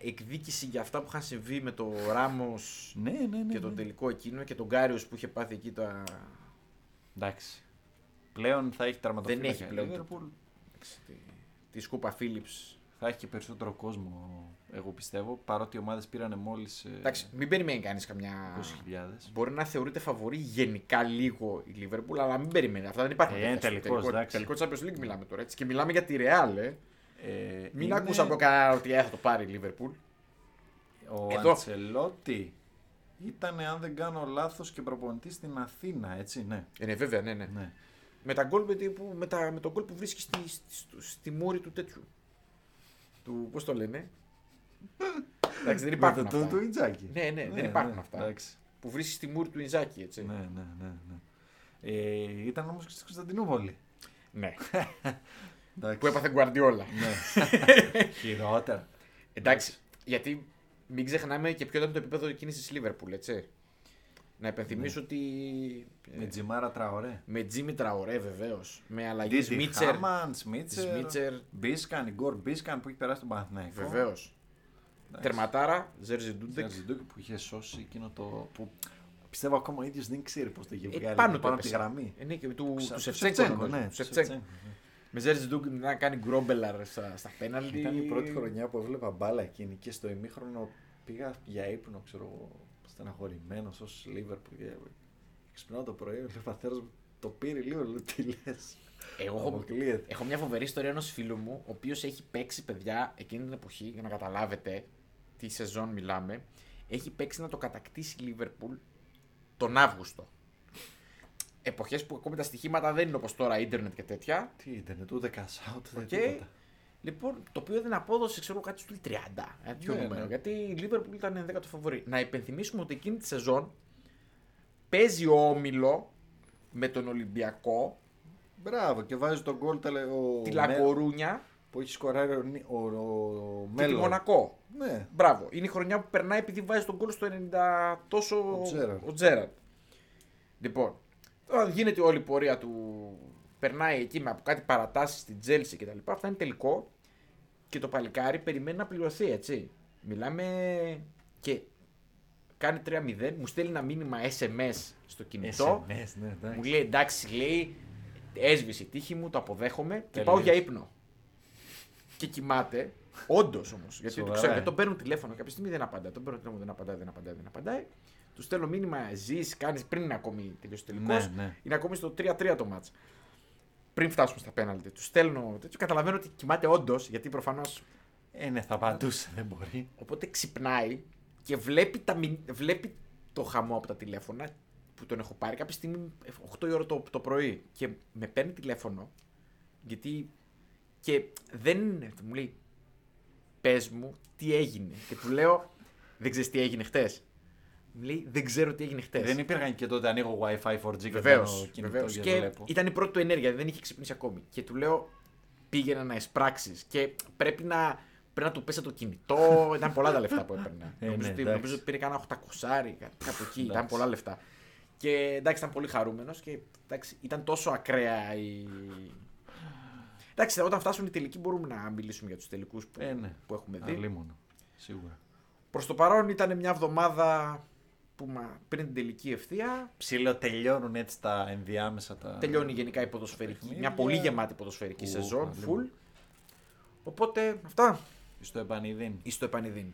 εκδίκηση για αυτά που είχαν συμβεί με το Ράμος Ναι, ναι, ναι. και τον ναι. τελικό εκείνο και τον Κάριος που είχε πάθει εκεί τα... Εντάξει. Πλέον θα έχει τερματοφύλακα. Δεν έχει η πλέον Liverpool. τη, τη σκούπα Philips. Θα έχει και περισσότερο κόσμο, εγώ πιστεύω. Παρότι οι ομάδες πήραν μόλις Εντάξει, μην περιμένει κανείς καμιά... 20.000. Μπορεί να θεωρείται φαβορή γενικά λίγο η Liverpool, αλλά μην περιμένει. Αυτά δεν υπάρχουν. Ε, τέτοια είναι στο τελικός, τελικό, εντάξει. τελικό Champions League μιλάμε τώρα. Έτσι. Και μιλάμε για τη Real, ε. Ε, Μην είναι άκουσα από κανένα ότι ε, θα το πάρει η Λίβερπουλ. Ο Εδώ. Αντσελότη ήταν, αν δεν κάνω λάθος, και προπονητής στην Αθήνα, έτσι, ναι. Ε, ναι, βέβαια, ναι, ναι. ναι. Με, τα γκολ, με, τη- που, με, τα, με τον γκολ που βρίσκει στη, στη, στη μούρη του τέτοιου. Του, πώς το λένε; Εντάξει, δεν υπάρχουν Με το- αυτά. του Ιτζάκη. Ναι, ναι, δεν υπάρχουν αυτά. Εντάξει. Που βρίσκεις στη μούρη του Ιζάκη, έτσι. Ναι, ναι, ναι. ναι. Ε, ήταν όμως και στη Κωνσταντινούπολη. Ναι. Εντάξει. που έπαθε Γκουαρντιόλα. Ναι. Χειρότερα. Εντάξει, γιατί μην ξεχνάμε και ποιο ήταν το επίπεδο εκείνη τη Λίβερπουλ, έτσι. Να υπενθυμίσω ότι. Με Τζιμάρα Τραωρέ. Με Τζίμι Τραωρέ βεβαίως. Με αλλαγή Ντίτι Σμίτσερ. Χάμαν, Σμίτσερ, Σμίτσερ. Μπίσκαν, Ιγκόρ Μπίσκαν που έχει περάσει τον Παναθηναϊκό. Βεβαίως. Τερματάρα, Ζέρζι Ντούντεκ. Ζαρζιντούκη που είχε σώσει εκείνο το. Που πιστεύω ακόμα ο ίδιος δεν ξέρει πώς το είχε Ε, βγάλει. πάνω του από τη έπεσε. γραμμή. Ε, ναι, και του, Ξα- του του Σεφτσέγκο. νομίζω, ναι, του του Σεφτσέγκο. Σεφτσέγκο, ναι. Με Γέρζι Ντούντεκ να κάνει Γκρόμπελαρ στα, στα πέναλτι. Ήταν η πρώτη χρονιά που έβλεπα μπάλα εκείνη και στο ημίχρονο πήγα για ύπνο, ξέρω εγώ, στεναχωρημένος ως Λίβερπουλ. και Ξυπνάω το πρωί, ο πατέρας μου το πήρε λίγο, λέω τι λες. Εγώ έχω, Αποκλείεται. έχω μια φοβερή ιστορία ενός φίλου μου, ο οποίος έχει παίξει παιδιά εκείνη την εποχή, για να καταλάβετε τι σεζόν μιλάμε. Έχει παίξει να το κατακτήσει η Λίβερπουλ τον Αύγουστο. Εποχές που ακόμη τα στοιχήματα δεν είναι όπως τώρα, ίντερνετ και τέτοια. Τι ίντερνετ, ούτε cash out, ούτε Οκ. τίποτα. Λοιπόν, το οποίο δεν απόδοσε, ξέρω κάτι στου 30. Ε, τέτοιο Ναι, νούμερο. ναι. Γιατί η Λίβερπουλ ήταν 10ο φαβορή. Να υπενθυμίσουμε ότι εκείνη τη σεζόν παίζει ο Όμιλο με τον Ολυμπιακό, Μπράβο, και βάζει τον γκολ τα λέ- ο τη Μέ- Λακορούνια που έχει σκοράρει ο, Νι- ο, ο, και τη Μέλλον. Μονακό. Ναι, Μπράβο. Είναι η χρονιά που περνάει επειδή βάζει τον γκολ στο 90 τόσο Ο Τζέραρντ. ο Τζέραρντ. Λοιπόν, τώρα γίνεται όλη η πορεία του. Περνάει εκεί με από κάτι παρατάσεις στην Τζέλση και τα λοιπά. Φτάνει τελικό και το παλικάρι περιμένει να πληρωθεί, έτσι. Μιλάμε και κάνει 3-0. Μου στέλνει ένα μήνυμα SMS στο κινητό. SMS, ναι, εντάξει. Μου λέει εντάξει, λέει, έσβησε η τύχη μου, το αποδέχομαι και Τελείως. πάω για ύπνο. Και κοιμάται. Όντως όμως. Γιατί το Σοβαρά, ξέρω, ε. γιατί τον παίρνουν τηλέφωνο. Κάποια στιγμή δεν απαντάει. Τον παίρνω τηλέφωνο, δεν απαντάει, δεν απαντάει, δεν απαντάει. Του στέλνω μήνυμα, ζεις, κάνεις πριν είναι ακόμη τελειώσει ο τελικός. Ναι, ναι. Είναι ακόμη στο 3-3 το μάτς. Πριν φτάσουμε στα πέναλτι. Τους στέλνω τέτοιο. Καταλαβαίνω ότι κοιμάται όντως, γιατί προφανώς. Ε, ναι, θα απαντούσε, δεν μπορεί. Οπότε ξυπνάει και βλέπει, τα, μηνύ- βλέπει το χαμό από τα τηλέφωνα που τον έχω πάρει κάποια στιγμή 8 η ώρα το, το πρωί και με παίρνει τηλέφωνο γιατί και δεν είναι, μου λέει πες μου τι έγινε και του λέω δεν ξέρεις τι έγινε χτες μου λέει δεν ξέρω τι έγινε χτες Δεν υπήρχαν και τότε ανοίγω WiFi 4G και Βεβαίως. μπαίνω κινητό Βεβαίως. και, Και βλέπω. ήταν η πρώτη του ενέργεια, δεν είχε ξυπνήσει ακόμη. Και του λέω πήγαινε να εισπράξεις και πρέπει να, πρέπει να του πέσει το κινητό. ήταν πολλά τα λεφτά που έπαιρνε. Ε, νομίζω, ναι, ότι, εντάξει. νομίζω ότι πήρε κάνα 800 κάπου εκεί. ήταν Εντάξει. πολλά λεφτά. Και εντάξει, ήταν πολύ χαρούμενος και εντάξει, ήταν τόσο ακραία η. Εντάξει, όταν φτάσουν οι τελικοί μπορούμε να μιλήσουμε για τους τελικούς που, Ε, ναι. που έχουμε δει. Αλίμονο. Σίγουρα. Προς το παρόν ήταν μια εβδομάδα που μα, πριν την τελική ευθεία. Ψήλο τελειώνουν έτσι τα ενδιάμεσα τα. Τελειώνει γενικά η ποδοσφαιρική. παιχνίδια. Μια πολύ γεμάτη ποδοσφαιρική Ου, σεζόν, καλή full. μου. Οπότε αυτά. Στο επανειδήν. Εις το επανειδήν.